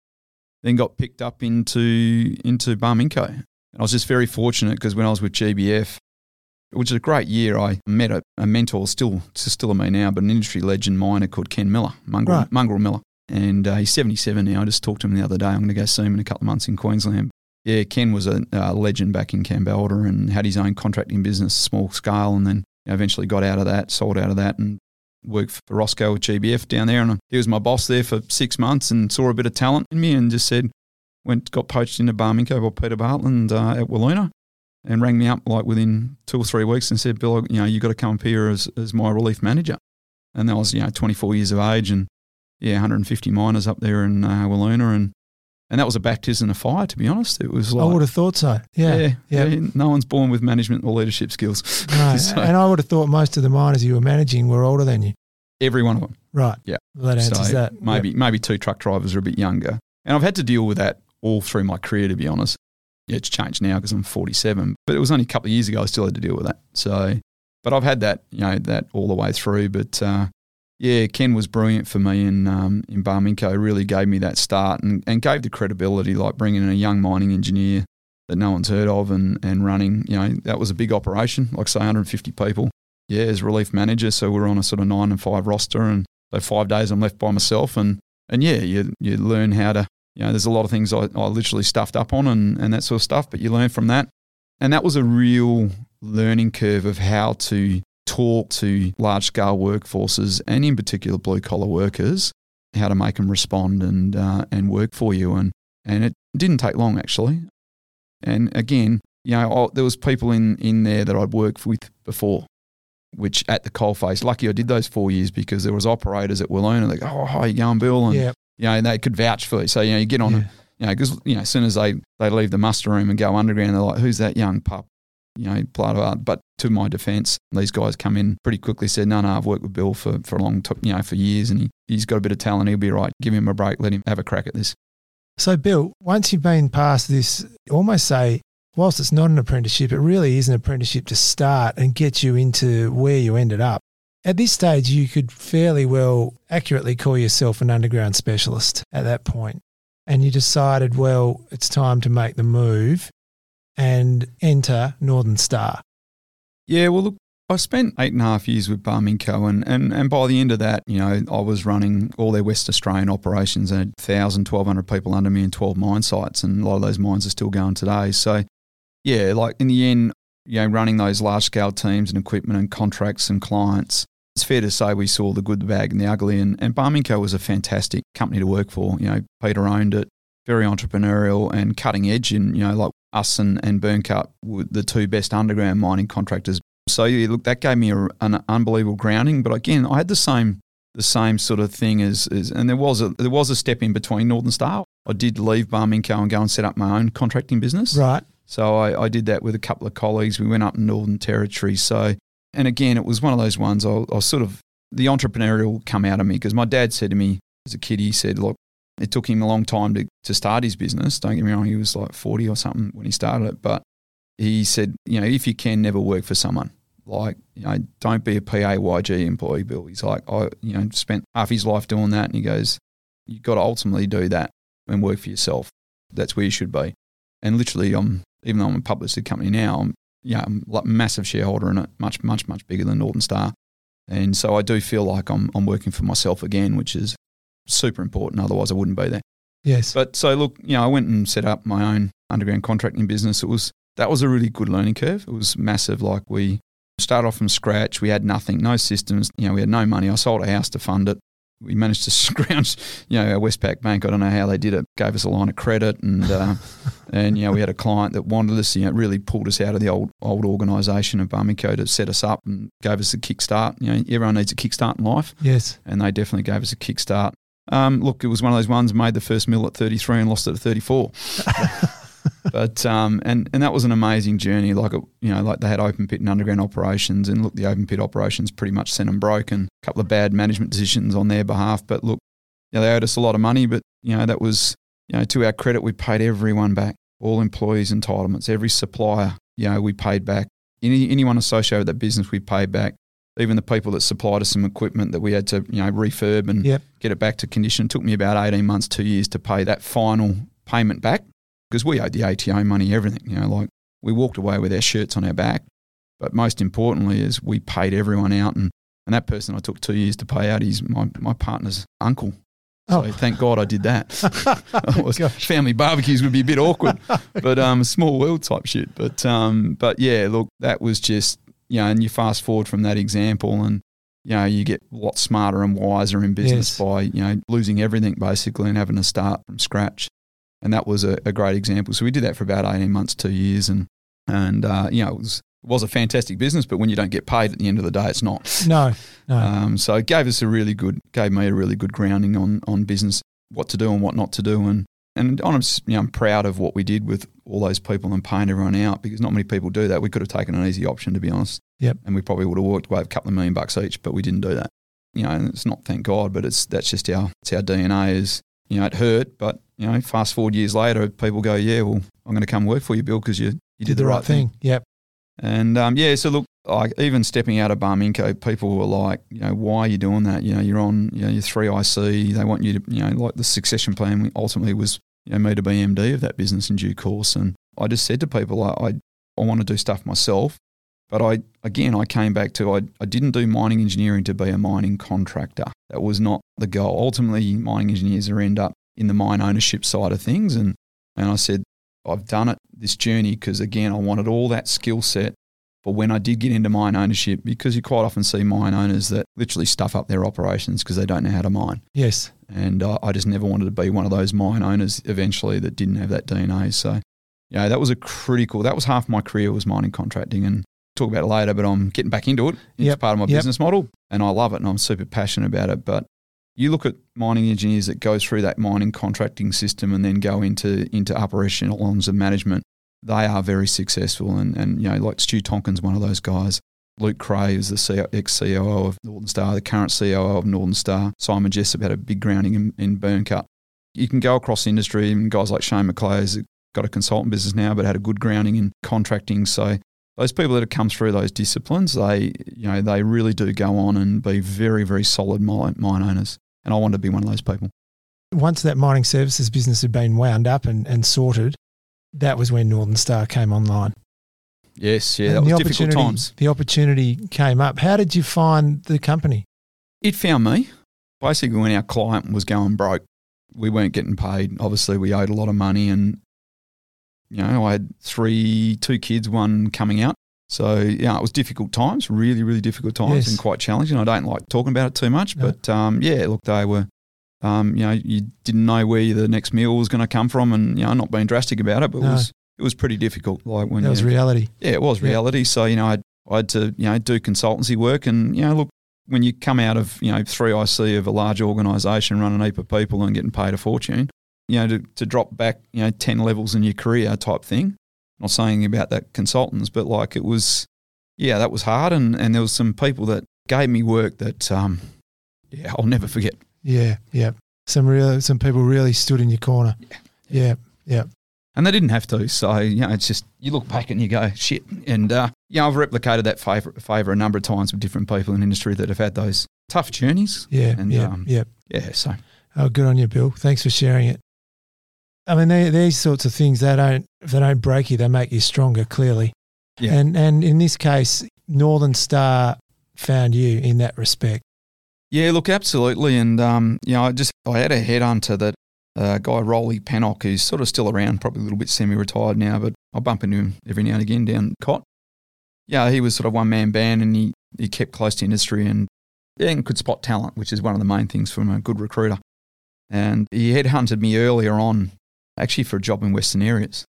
Then got picked up into, into Barminco. And I was just very fortunate because when I was with GBF, which is a great year. I met a, a mentor, still still a me now, but an industry legend miner called Ken Miller, Mongrel, Right. Mongrel Miller. And uh, he's 77 now. I just talked to him the other day. I'm going to go see him in a couple of months in Queensland. Yeah, Ken was a uh, legend back in Kambalda and had his own contracting business, small scale, and then eventually got out of that, sold out of that, and worked for Roscoe with GBF down there. And he was my boss there for six months and saw a bit of talent in me and just said, went got poached into Barminco by Peter Bartlett uh, at Wiluna and rang me up like within two or three weeks and said, Bill, you know, you got to come up here as, as my relief manager. And I was, you know, 24 years of age and yeah, 150 miners up there in uh. And, and that was a baptism of fire, to be honest. It was like. I would have thought so. Yeah. yeah, yeah. yeah, no one's born with management or leadership skills. No, So- and I would have thought most of the miners you were managing were older than you. Every one of them. Right. Yeah. Well, that answers So that. Maybe maybe two truck drivers are a bit younger, and I've had to deal with that all through my career. To be honest, it's changed now because I'm 47, but it was only a couple of years ago I still had to deal with that. So, but I've had that you know that all the way through. But uh, yeah, Ken was brilliant for me in um, in Barminco. Really gave me that start and, and gave the credibility, like bringing in a young mining engineer that no one's heard of and and running. You know that was a big operation, like say 150 people. Yeah, as relief manager, so we're on a sort of nine and five roster, and so five days I'm left by myself, and and yeah, you you learn how to. You know, there's a lot of things I, I literally stuffed up on and, and that sort of stuff, but you learn from that. And that was a real learning curve of how to talk to large scale workforces and in particular blue collar workers, how to make them respond and uh, and work for you. And and it didn't take long actually. And again, you know, I, there was people in in there that I'd worked with before, which at the coalface. Lucky I did those four years because there was operators at Wiluna. They go, oh, how you going, Bill? And yeah. You know, and they could vouch for you. So you know, you get on, Yeah. you know, because you know, as soon as they they leave the muster room and go underground, they're like, who's that young pup? You know, blah blah. blah. But to my defence, these guys come in pretty quickly. Said, no, no, I've worked with Bill for for a long time, you know, for years, and he, he's got a bit of talent. He'll be right. Give him a break. Let him have a crack at this. So, Bill, once you've been past this, almost say, whilst it's not an apprenticeship, it really is an apprenticeship to start and get you into where you ended up. At this stage, you could fairly well accurately call yourself an underground specialist at that point. And you decided, well, it's time to make the move and enter Northern Star. Yeah, well, look, I spent eight and a half years with Barminco, and, and, and by the end of that, you know, I was running all their West Australian operations and 1,000, 1,200 people under me in 12 mine sites, and a lot of those mines are still going today. So, yeah, like in the end, you know, running those large scale teams and equipment and contracts and clients, it's fair to say we saw the good, the bad, and the ugly. And, and Barminco was a fantastic company to work for. You know, Peter owned it, very entrepreneurial and cutting edge. And, you know, like us and, and Byrnecut were the two best underground mining contractors. So, yeah, look, that gave me a, an unbelievable grounding. But again, I had the same the same sort of thing as, as and there was a there was a step in between Northern Star. I did leave Barminco and go and set up my own contracting business. Right. So I, I did that with a couple of colleagues. We went up in Northern Territory. So, and again, it was one of those ones I, sort of, the entrepreneurial come out of me because my dad said to me as a kid, he said, look, it took him a long time to, to start his business. Don't get me wrong, he was like 40 or something when he started it. But he said, you know, if you can, never work for someone. Like, you know, don't be a PAYG employee, Bill. He's like, I, you know, spent half his life doing that. And he goes, you've got to ultimately do that and work for yourself. That's where you should be. And literally, I'm even though I'm a public listed company now, I'm yeah, I'm like a massive shareholder in it, much, much, much bigger than Northern Star. And so I do feel like I'm I'm working for myself again, which is super important. Otherwise, I wouldn't be there. Yes. But so look, you know, I went and set up my own underground contracting business. It was that was a really good learning curve. It was massive. Like we started off from scratch. We had nothing, no systems. You know, we had no money. I sold a house to fund it. We managed to scrounge, you know, our Westpac Bank. I don't know how they did it. Gave us a line of credit, and uh, and you know, we had a client that wanted us. You know, really pulled us out of the old old organisation of Barminco to set us up and gave us a kickstart. You know, everyone needs a kickstart in life, Yes. and they definitely gave us a kickstart. Um, look, it was one of those ones made the first mill at 33 and lost it at 34. but um, and and that was an amazing journey. Like it, you know, like they had open pit and underground operations, and look, the open pit operations pretty much sent them broke, and a couple of bad management decisions on their behalf. But look, you know, they owed us a lot of money, but you know that was you know to our credit, we paid everyone back, all employees' entitlements, every supplier. You know, we paid back. Any anyone associated with that business, we paid back. Even the people that supplied us some equipment that we had to you know refurb and Yep. get it back to condition. It took me about eighteen months, two years to pay that final payment back because we owed the ATO money, everything. You know, like we walked away with our shirts on our back. But most importantly is we paid everyone out and, and that person I took two years to pay out is my, my partner's uncle. So Oh. thank God I did that. It was- Gosh. family barbecues would be a bit awkward, but um, small world type shit. But um, but yeah, look, that was just you know, and you fast forward from that example, and you know, you get a lot smarter and wiser in business Yes. by you know losing everything basically and having to start from scratch. And that was a, a great example. So we did that for about eighteen months, two years, and and uh, you know, it was it was a fantastic business. But when you don't get paid at the end of the day, it's not. No. No. Um, so it gave us a really good, gave me a really good grounding on on business, what to do and what not to do, and and I'm you know, I'm proud of what we did with all those people and paying everyone out because not many people do that. We could have taken an easy option to be honest. Yep. And we probably would have walked away with a couple of million bucks each, but we didn't do that. You know, and it's not thank God, but it's that's just our it's our DNA is you know it hurt, but you know fast forward years later, people go yeah, well I'm going to come work for you, Bill, because you you did, the, right thing. Yep. And um, yeah, so look, like even stepping out of Barminco, people were like, you know, why are you doing that? You know, you're on, you know, you're three IC. They want you to, you know, like the succession plan ultimately was, you know, me to be MD of that business in due course. And I just said to people, I, I, I want to do stuff myself. But I, again, I came back to, I, I didn't do mining engineering to be a mining contractor. That was not the goal. Ultimately, mining engineers are end up in the mine ownership side of things. And, and I said, I've done it, this journey, because again, I wanted all that skill set for when I did get into mine ownership, because you quite often see mine owners that literally stuff up their operations because they don't know how to mine. Yes. And uh, I just never wanted to be one of those mine owners eventually that didn't have that DNA. So, yeah, that was a critical, that was half my career was mining contracting. And talk about it later, but I'm getting back into it. It's Yep, part of my yep. business model and I love it and I'm super passionate about it. But you look at mining engineers that go through that mining contracting system and then go into into operational lines of management, they are very successful. And, and you know, like Stu Tonkin's one of those guys. Luke Creagh is the ex COO of Northern Star, the current COO of Northern Star. Simon Jessop had a big grounding in, in Byrnecut. You can go across industry, and guys like Shane McLeay has got a consultant business now, but had a good grounding in contracting. So those people that have come through those disciplines, they you know they really do go on and be very very solid mine, mine owners. And I wanted to be one of those people. Once that mining services business had been wound up and, and sorted, that was when Northern Star came online. Yes, yeah, And that was the difficult times. The opportunity came up. How did you find the company? It found me basically when our client was going broke. We weren't getting paid. Obviously, we owed a lot of money, and you know, I had three, two kids, one coming out. So yeah, it was difficult times, really, really difficult times, Yes. and quite challenging. I don't like talking about it too much, No. but um, yeah, look, they were. Um, you know, you didn't know where the next meal was going to come from, and you know, not being drastic about it, but No. it was it was pretty difficult. Like when That was reality. yeah, it was Yeah. reality. So you know, I I had to you know do consultancy work, and you know, look, when you come out of you know three IC of a large organisation, running a heap of people and getting paid a fortune, you know, to, to drop back you know ten levels in your career type thing. Not saying about that consultants, but like it was, yeah, that was hard, and and there was some people that gave me work that, um, yeah, I'll never forget. Yeah, yeah. Some real, some people really stood in your corner. Yeah, yeah. yeah. And they didn't have to. So, you know, it's just, you look back and you go, shit. And, uh, you know, I've replicated that favour, favour a number of times with different people in industry that have had those tough journeys. Yeah, And, yeah, um, yeah. Yeah. So, Oh, good on you, Bill. Thanks for sharing it. I mean, they, these sorts of things they don't they don't break you, they make you stronger. Clearly, Yeah. And and in this case, Northern Star found you in that respect. yeah, look, absolutely. And, um, you know, I just, I had a headhunter that, uh, guy Rolly Pennock, who's sort of still around, probably a little bit semi-retired now, but I bump into him every now and again down Cot. Yeah, he was sort of one man band and he, he kept close to industry and Yeah, and could spot talent, which is one of the main things from a good recruiter. And he headhunted me earlier on, actually for a job in Western Areas,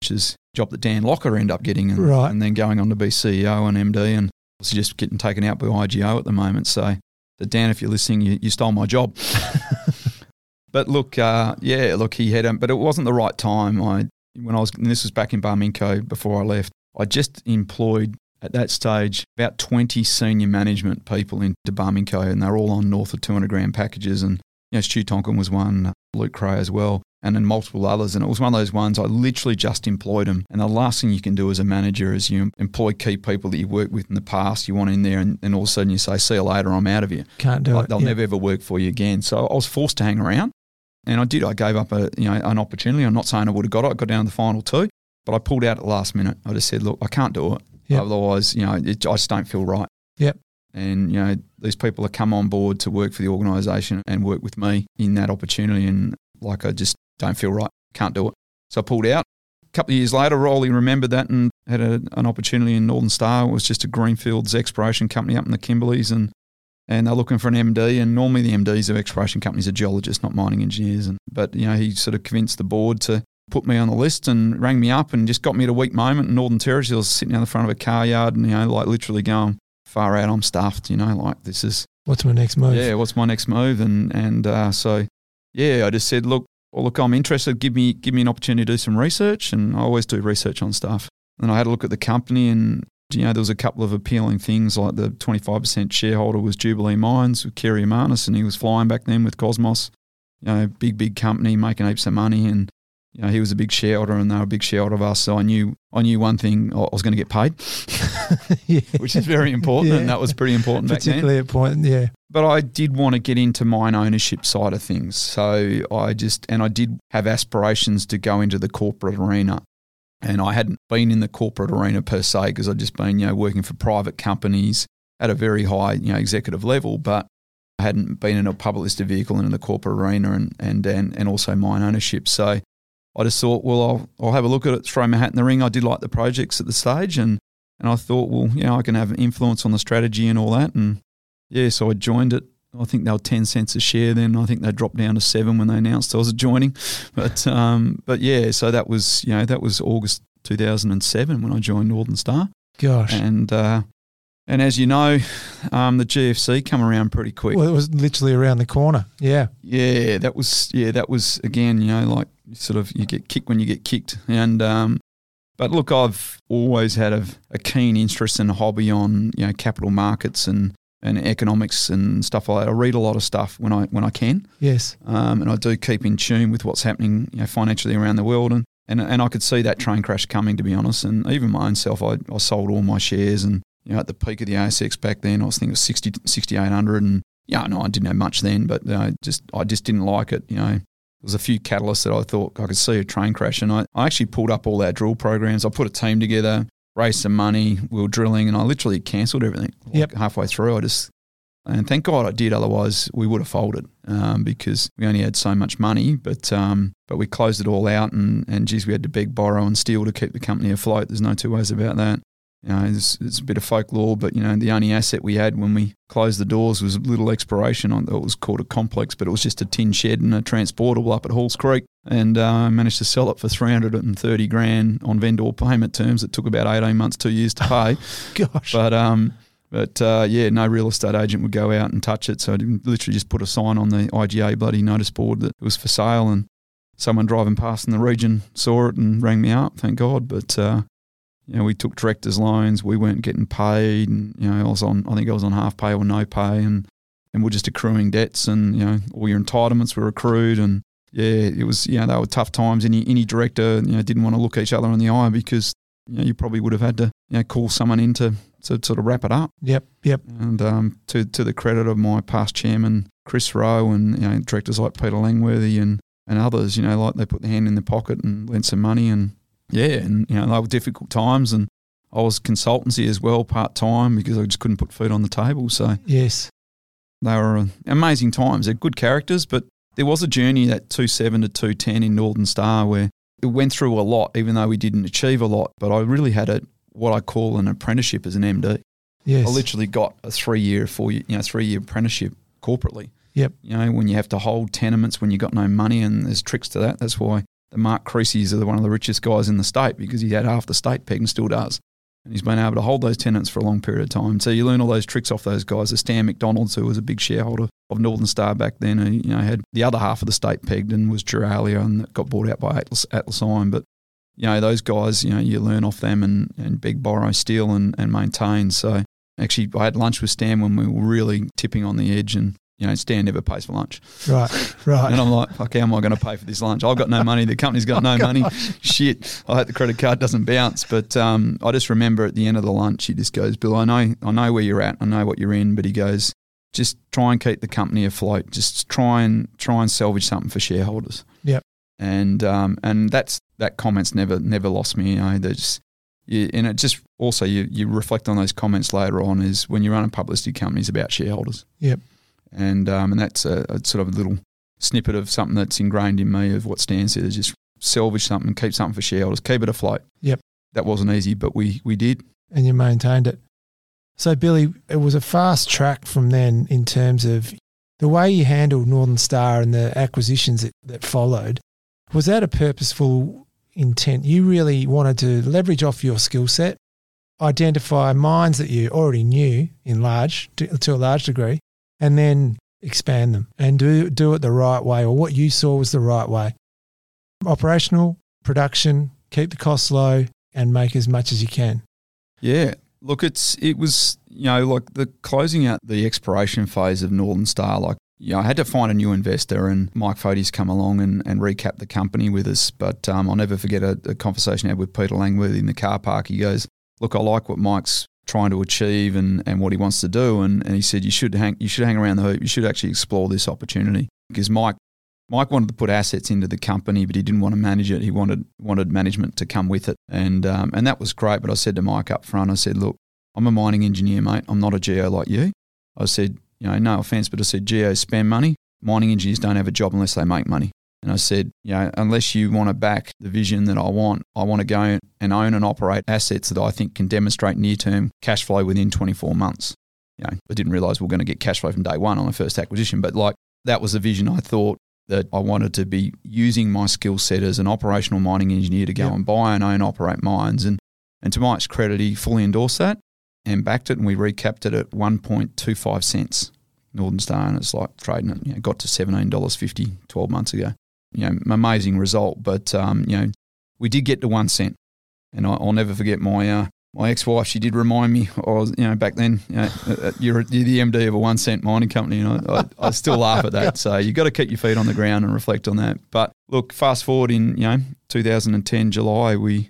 which is a job that Dan Lougher ended up getting, and, Right. and then going on to be CEO and MD, and was just getting taken out by IGO at the moment. So, Dan, if you're listening, you, you stole my job. but look, uh, yeah, look, he had, um, but it wasn't the right time. I when I was, and this was back in Barminco before I left. I just employed at that stage about 20 senior management people into Barminco, and they're all on north of 200 grand packages. And you know, Stu Tonkin was one, Luke Creagh as well, and then multiple others. And it was one of those ones I literally just employed them. And the last thing you can do as a manager is you employ key people that you've worked with in the past, you want in there, and, and all of a sudden you say, "See you later, I'm out of here." Can't do Like, it. they'll Yeah. never ever work for you again. So I was forced to hang around, and I did. I gave up a you know an opportunity. I'm not saying I would have got it. I got down to the final two, but I pulled out at the last minute. I just said, look, I can't do it. Yep. Otherwise, you know, it, I just don't feel right. Yep. And you know, these people have come on board to work for the organisation and work with me in that opportunity, and like I just don't feel right. Can't do it. So I pulled out. A couple of years later, Rolly remembered that and had a, an opportunity in Northern Star. It was just a greenfields exploration company up in the Kimberleys, and and they're looking for an MD. And normally the MDs of exploration companies are geologists, not mining engineers. And but you know he sort of convinced the board to put me on the list and rang me up and just got me at a weak moment in Northern Territory. I was sitting down the front of a car yard and you know like literally going far out. I'm stuffed. You know like this is What's my next move? yeah. What's my next move? And and uh, so yeah, I just said look. Well, look, I'm interested. Give me give me an opportunity to do some research, and I always do research on stuff. And I had a look at the company, and you know, there was a couple of appealing things like the 25% shareholder was Jubilee Mines with Kerry Harmanis, and he was flying back then with Cosmos, you know, big, big company making heaps of money. And, you know, he was a big shareholder and they were a big shareholder of us. So I knew, I knew one thing, I was going to get paid, yeah. which is very important. Yeah. And that was pretty important back then. Particularly point, yeah. But I did want to get into mine ownership side of things. So I just, and I did have aspirations to go into the corporate arena. And I hadn't been in the corporate arena per se because I'd just been, you know, working for private companies at a very high, you know, executive level, but I hadn't been in a public listed vehicle and in the corporate arena and, and, and, and also mine ownership. So I just thought, well, I'll, I'll have a look at it, throw my hat in the ring. I did like the projects at the stage and, and I thought, well, you know, I can have an influence on the strategy and all that. And yeah, so I joined it. I think they were 10 cents a share then. I think they dropped down to seven when they announced I was joining. But, um, but yeah, so that was, you know, that was August 2007 when I joined Northern Star. Gosh. And, uh, and as you know, um, the GFC come around pretty quick. Well, it was literally around the corner. Yeah. Yeah, that was yeah, that was again, you know, like sort of you get kicked when you get kicked. And um but look, I've always had a, a keen interest and hobby on, you know, capital markets and, and economics and stuff like that. I read a lot of stuff when I when I can. Yes. Um, and I do keep in tune with what's happening, you know, financially around the world and, and and I could see that train crash coming to be honest. And even my own self I, I sold all my shares and you know, at the peak of the ASX back then, I was thinking it was 60, 6,800 and yeah, no, I didn't have much then, but uh, just I just didn't like it. You know, there was a few catalysts that I thought I could see a train crash, and I, I actually pulled up all our drill programs. I put a team together, raised some money, we were drilling, and I literally cancelled everything. Like Yep. halfway through, I just and thank God I did. Otherwise, we would have folded um, because we only had so much money. But um, but we closed it all out, and and geez, we had to beg, borrow, and steal to keep the company afloat. There's no two ways about that. You know, it's, it's a bit of folklore, but you know, the only asset we had when we closed the doors was a little exploration on. It was called a complex, but it was just a tin shed and a transportable up at Halls Creek, and uh, managed to sell it for three hundred and thirty grand on vendor payment terms. It took about eighteen months, two years to pay. Gosh. But um, but uh, yeah, no real estate agent would go out and touch it. So I literally just put a sign on the IGA bloody notice board that it was for sale, and someone driving past in the region saw it and rang me up. Thank God. But uh, you know, we took directors' loans. We weren't getting paid, and you know, I was on. I think I was on half pay or no pay, and and we're just accruing debts, and you know, all your entitlements were accrued, and yeah, it was. You know, they were tough times. Any any director, you know, didn't want to look each other in the eye because you know you probably would have had to you know call someone in to to sort of wrap it up. Yep. Yep. And um, to to the credit of my past chairman Chris Rowe and you know directors like Peter Langworthy and and others, you know, like they put their hand in their pocket and lent some money and yeah, and you know they were difficult times and I was consultancy as well part time because I just couldn't put food on the table. So Yes. they were uh, amazing times. They're good characters, but there was a journey at two seven to two ten in Northern Star where it went through a lot, even though we didn't achieve a lot. But I really had a what I call an apprenticeship as an MD. Yes. I literally got a three year, four year, you know, three year apprenticeship corporately. Yep. You know, when you have to hold tenements when you got no money, and there's tricks to that. That's why the Mark Creasy's are one of the richest guys in the state because he had half the state pegged and still does. And he's been able to hold those tenants for a long period of time. So you learn all those tricks off those guys. The Stan McDonald's, who was a big shareholder of Northern Star back then, who, you know, had the other half of the state pegged and was Giralia and got bought out by Atlas, Atlas Iron. But, you know, those guys, you know, you learn off them and, and beg, borrow, steal and, and maintain. So actually, I had lunch with Stan when we were really tipping on the edge and, you know, Stan never pays for lunch. Right. Right. And I'm like, fuck, how am I going to pay for this lunch? I've got no money. The company's got no money. Shit. I hope the credit card doesn't bounce. But um, I just remember at the end of the lunch, he just goes, Bill, I know, I know where you're at. I know what you're in. But he goes, just try and keep the company afloat. Just try and try and salvage something for shareholders. Yep. And um, and that's that comment's never never lost me. You know, there's you, and it just also you you reflect on those comments later on is when you run a publicity company, it's about shareholders Yep. And um, and that's a, a sort of a little snippet of something that's ingrained in me of what Stan said is just salvage something, keep something for shareholders, keep it afloat. Yep. That wasn't easy, but we we did. and you maintained it. So, Billy, it was a fast track from then in terms of the way you handled Northern Star and the acquisitions that, that followed. Was that a purposeful intent? You really wanted to leverage off your skill set, identify mines that you already knew in large to, to a large degree, and then expand them and do do it the right way or what you saw was the right way. Operational, production, keep the costs low, and make as much as you can. Yeah. Look, it's it was you know like the closing out the exploration phase of Northern Star. Like you know, I had to find a new investor, and Mike Fotios come along and, and recap the company with us. But um, I'll never forget a, a conversation I had with Peter Langworthy in the car park. He goes, "Look, I like what Mike's trying to achieve and, and what he wants to do." And, and he said, "You should hang you should hang around the hoop. You should actually explore this opportunity because Mike." Mike wanted to put assets into the company, but he didn't want to manage it. He wanted wanted management to come with it, and um, and that was great. But I said to Mike up front, I said, "Look, I'm a mining engineer, mate. I'm not a geo like you." I said, "You know, no offense, but I said geos spend money. Mining engineers don't have a job unless they make money." And I said, "You know, unless you want to back the vision that I want, I want to go and own and operate assets that I think can demonstrate near term cash flow within 24 months." You know, I didn't realize we are going to get cash flow from day one on the first acquisition, but like that was the vision I thought that I wanted to be using my skill set as an operational mining engineer to go Yep. and buy and own, operate mines. And, and to Mike's credit, he fully endorsed that and backed it. And we recapped it at 1.25 cents, Northern Star. And it's like trading it, you know, got to $17.50 12 months ago. You know, amazing result. But, um, you know, we did get to one cent. And I, I'll never forget my, uh, my ex-wife, she did remind me, I was, you know, back then, you know, uh, uh, you're, you're the MD of a one cent mining company, and I, I, I still laugh at that. So you've got to keep your feet on the ground and reflect on that. But look, fast forward in, you know, 2010 July, we,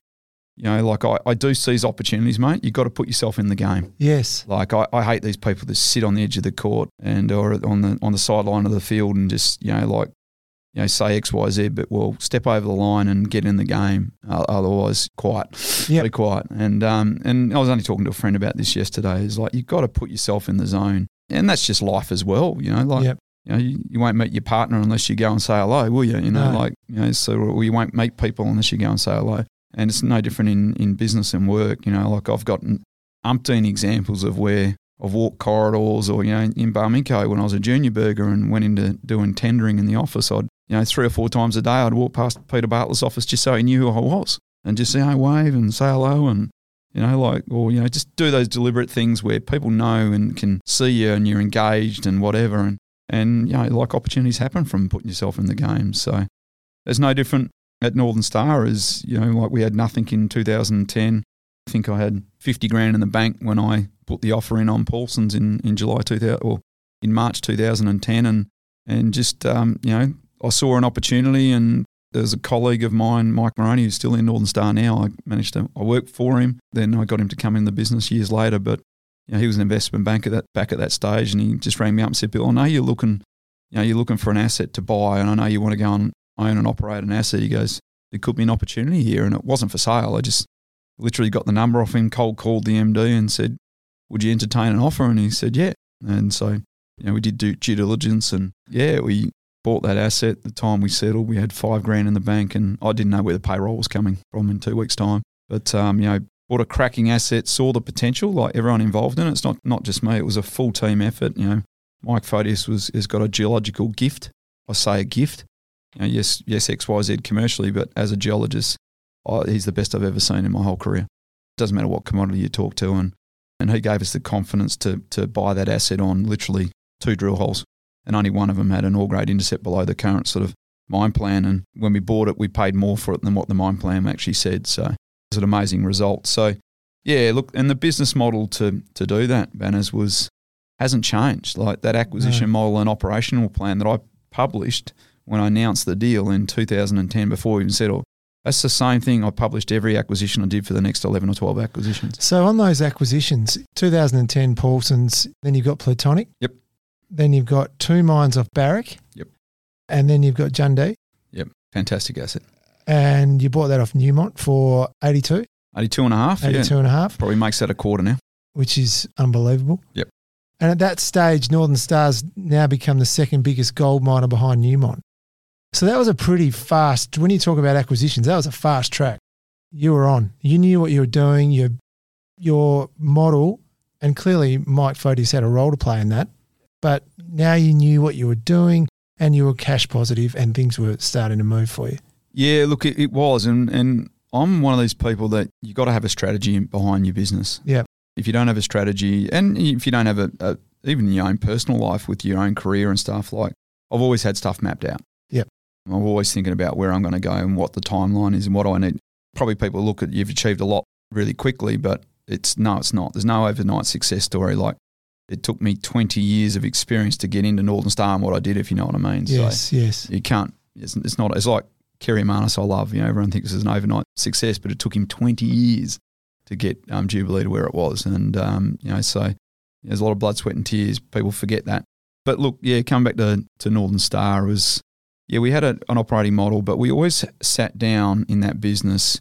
you know, like I, I do seize opportunities, mate. You've got to put yourself in the game. Yes. Like I, I hate these people that sit on the edge of the court and or on the on the sideline of the field and just you know like you know say X Y Z, but we'll step over the line and get in the game. Uh, otherwise, quiet, Yep. be quiet. And um and I was only talking to a friend about this yesterday. Is like you've got to put yourself in the zone, and that's just life as well. You know, like Yep. you know you, you won't meet your partner unless you go and say hello, will you? You know, No. like you know, so or you won't meet people unless you go and say hello. And it's no different in, in business and work. You know, like I've got umpteen examples of where I've walked corridors or, you know, in Barminco when I was a junior burger and went into doing tendering in the office, I'd, you know, three or four times a day I'd walk past Peter Bartlett's office just so he knew who I was and just say, hey, wave and say hello and, you know, like, or, you know, just do those deliberate things where people know and can see you and you're engaged and whatever. And, and, you know, like opportunities happen from putting yourself in the game. So it's no different at Northern Star as, you know, like we had nothing in 2010. I think I had 50 grand in the bank when I put the offer in on Paulsens in, in July 2000 or in March 2010. And, and just, um, you know, I saw an opportunity and there's a colleague of mine, Mike Maroney, who's still in Northern Star now. I managed to, I worked for him. Then I got him to come in the business years later. But, you know, he was an investment banker that, back at that stage. And he just rang me up and said, Bill, I know you're looking, you know, you're looking for an asset to buy. And I know you want to go and own and operate an asset. He goes, there could be an opportunity here. And it wasn't for sale. I just literally got the number off him, cold called the MD and said, would you entertain an offer? And he said, yeah. And so, you know, we did do due diligence and yeah, we bought that asset. The time we settled, we had five grand in the bank and I didn't know where the payroll was coming from in two weeks' time. But, um, you know, bought a cracking asset, saw the potential, like everyone involved in it. It's not not just me; it was a full team effort. You know, Mike Fotios was has got a geological gift. I say a gift. You know, yes, yes, X, Y, Z commercially, but as a geologist, I, he's the best I've ever seen in my whole career. Doesn't matter what commodity you talk to, and and he gave us the confidence to to buy that asset on literally two drill holes, and only one of them had an all grade intercept below the current sort of mine plan. And when we bought it, we paid more for it than what the mine plan actually said. So it was an amazing result. So yeah, look, and the business model to to do that, Banners, was hasn't changed. Like that acquisition no. model and operational plan that I published when I announced the deal in 2010 before we even said, oh, that's the same thing I published every acquisition I did for the next 11 or 12 acquisitions. So on those acquisitions, 2010 Paulsens, then you've got Plutonic. Yep. Then you've got two mines off Barrick. Yep. And then you've got Jundee. Yep. Fantastic asset. And you bought that off Newmont for 82. 82 and a half. 82 yeah. and a half. Probably makes that a quarter now. Which is unbelievable. Yep. And at that stage, Northern Star's now become the second biggest gold miner behind Newmont. So that was a pretty fast, when you talk about acquisitions, that was a fast track. You were on. You knew what you were doing, your, your model, and clearly Mike Fotios had a role to play in that. But now you knew what you were doing and you were cash positive and things were starting to move for you. Yeah, look, it, it was. And, and I'm one of these people that you've got to have a strategy behind your business. Yeah. If you don't have a strategy, and if you don't have a, a even your own personal life with your own career and stuff, like I've always had stuff mapped out. Yep. I'm always thinking about where I'm going to go and what the timeline is and what do I need. Probably people look at you've achieved a lot really quickly, but it's no, it's not. There's no overnight success story. Like it took me 20 years of experience to get into Northern Star and what I did, if you know what I mean. Yes, so yes. You can't. It's, it's not. It's like Kerry Harmanis. I love. You know, everyone thinks it's an overnight success, but it took him 20 years to get um, Jubilee to where it was, and um, you know, so there's a lot of blood, sweat, and tears. People forget that. But look, yeah, coming back to to Northern Star was yeah, we had a, an operating model, but we always sat down in that business.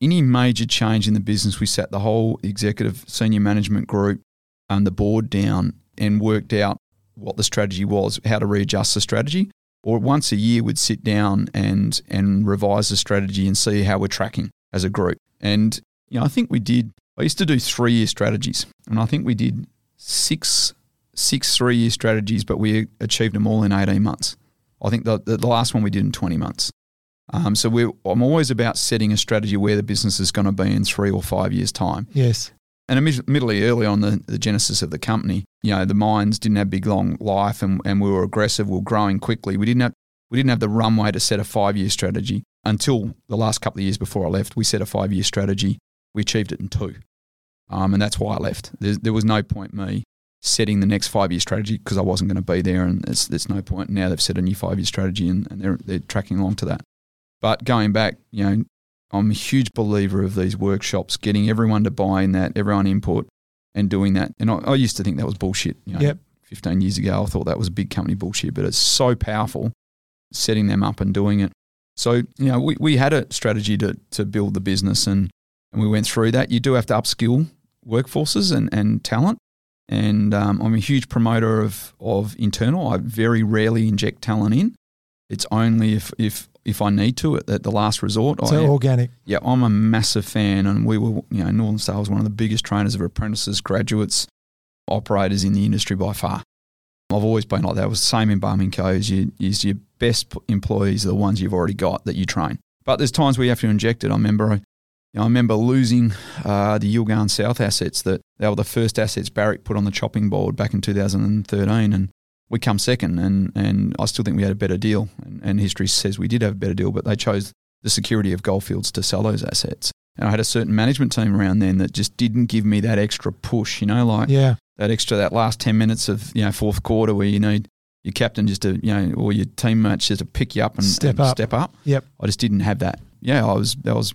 Any major change in the business, we sat the whole executive senior management group and the board down and worked out what the strategy was, how to readjust the strategy. Or once a year, we'd sit down and and revise the strategy and see how we're tracking as a group. And you know, I think we did. I used to do three year strategies, and I think we did six six three year strategies, but we achieved them all in eighteen months. I think the, the last one we did in 20 months. Um, so I'm always about setting a strategy where the business is going to be in three or five years' time. Yes. And admittedly, early on the, the genesis of the company, you know, the mines didn't have big long life, and, and we were aggressive. We were growing quickly. We didn't have we didn't have the runway to set a five year strategy until the last couple of years before I left. We set a five year strategy. We achieved it in two, um, and that's why I left. There's, there was no point me setting the next five year strategy because I wasn't going to be there, and there's no point. Now they've set a new five year strategy, and, and they're they're tracking along to that. But going back, you know, I'm a huge believer of these workshops, getting everyone to buy in that, everyone input, and doing that. And I, I used to think that was bullshit. You know, yep. 15 years ago, I thought that was a big company bullshit, but it's so powerful setting them up and doing it. So, you know, we, we had a strategy to, to build the business and, and we went through that. You do have to upskill workforces and, and talent and um, I'm a huge promoter of of internal. I very rarely inject talent in. It's only if if if I need to at, at the last resort. So I, organic. Yeah, I'm a massive fan, and we were you know Northern Star was one of the biggest trainers of apprentices, graduates, operators in the industry by far. I've always been like that. It was the same in Barminco. Is, you, is your best employees are the ones you've already got that you train. But there's times where you have to inject it. I remember you know, I remember losing uh, the Yilgarn South assets that they were the first assets Barrick put on the chopping board back in 2013, and we come second. And, and I still think we had a better deal. And, and history says we did have a better deal, but they chose the security of Goldfields to sell those assets. And I had a certain management team around then that just didn't give me that extra push, you know, like yeah. that extra, that last 10 minutes of, you know, fourth quarter where you need your captain just to, you know, or your teammates just to pick you up and step and up. Step up. Yep. I just didn't have that. Yeah, I was, that was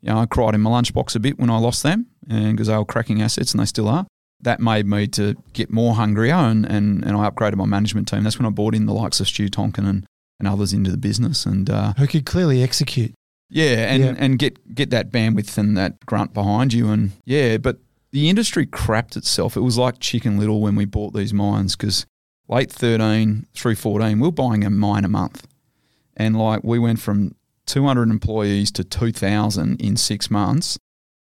you know, I cried in my lunchbox a bit when I lost them and because they were cracking assets and they still are. That made me to get more hungrier and, and, and I upgraded my management team. That's when I brought in the likes of Stu Tonkin and, and others into the business. and uh, Who could clearly execute. Yeah, and, Yeah. and get, get that bandwidth and that grunt behind you. And yeah, but the industry crapped itself. It was like Chicken Little when we bought these mines because late 13 through 14, we were buying a mine a month. And like we went from 200 employees to 2,000 in six months.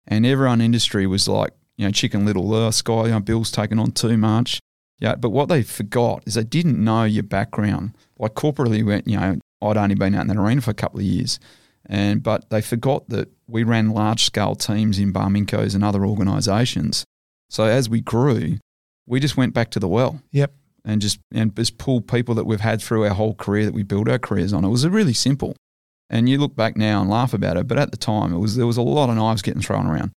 and everyone in industry was like, you know, Chicken Little, Sky, you know, Bill's taking on too much. Yeah, but what they forgot is they didn't know your background. Like corporately, went, you know, I'd only been out in that arena for a couple of years, and but they forgot that we ran large scale teams in Barmincos and other organisations. So as we grew, we just went back to the well. Yep. And just and just pulled people that we've had through our whole career that we built our careers on. It was really simple. And you look back now and laugh about it, but at the time it was there was a lot of knives getting thrown around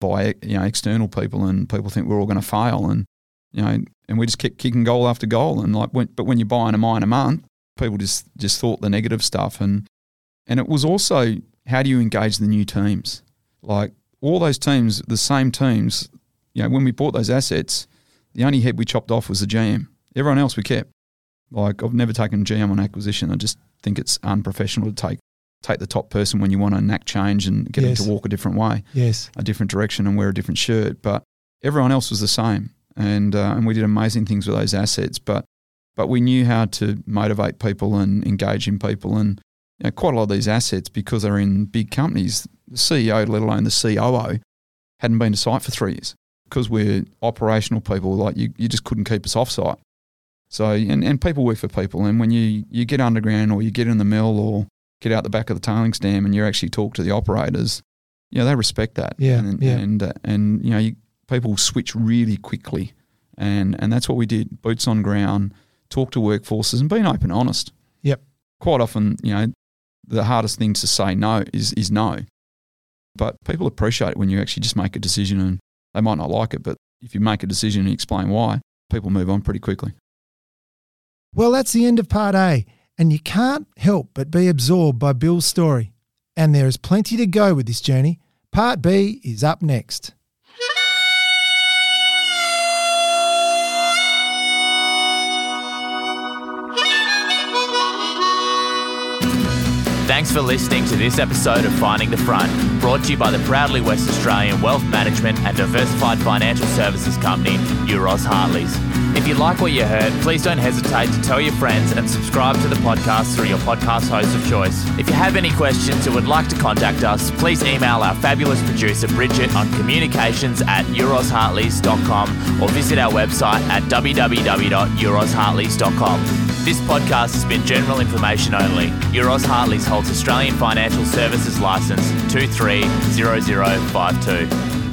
by you know external people, and people think we're all going to fail, and you know, and we just kept kicking goal after goal, and like, when, but when you're buying a mine a month, people just just thought the negative stuff, and and it was also how do you engage the new teams, like all those teams, the same teams, you know, when we bought those assets, the only head we chopped off was the GM. Everyone else we kept. Like I've never taken GM on acquisition. I just think it's unprofessional to take take the top person when you want to enact change and get Yes. them to walk a different way, Yes. a different direction, and wear a different shirt. But everyone else was the same, and uh, and we did amazing things with those assets. But but we knew how to motivate people and engage in people, and you know, quite a lot of these assets because they're in big companies. The CEO, let alone the COO, hadn't been to site for three years because we're operational people. Like you, you just couldn't keep us off site. So and, and people work for people, and when you you get underground or you get in the mill or get out the back of the tailings dam and you actually talk to the operators, you know they respect that. Yeah, and yeah. and uh, and you know you, people switch really quickly, and and that's what we did. Boots on ground, talk to workforces, and being open, and honest. Yep. Quite often, you know, the hardest thing to say no is is no, but people appreciate it when you actually just make a decision, and they might not like it, but if you make a decision and explain why, people move on pretty quickly. Well, that's the end of part A, and you can't help but be absorbed by Bill's story. And there is plenty to go with this journey. Part B is up next. Thanks for listening to this episode of Finding the Front, brought to you by the proudly West Australian wealth management and diversified financial services company, Euroz Hartleys. If you like what you heard, please don't hesitate to tell your friends and subscribe to the podcast through your podcast host of choice. If you have any questions or would like to contact us, please email our fabulous producer Bridget on communications at eurozhartleys.com or visit our website at www.eurozhartleys.com. This podcast has been general information only. Euroz Hartleys holds Australian Financial Services Licence 230052.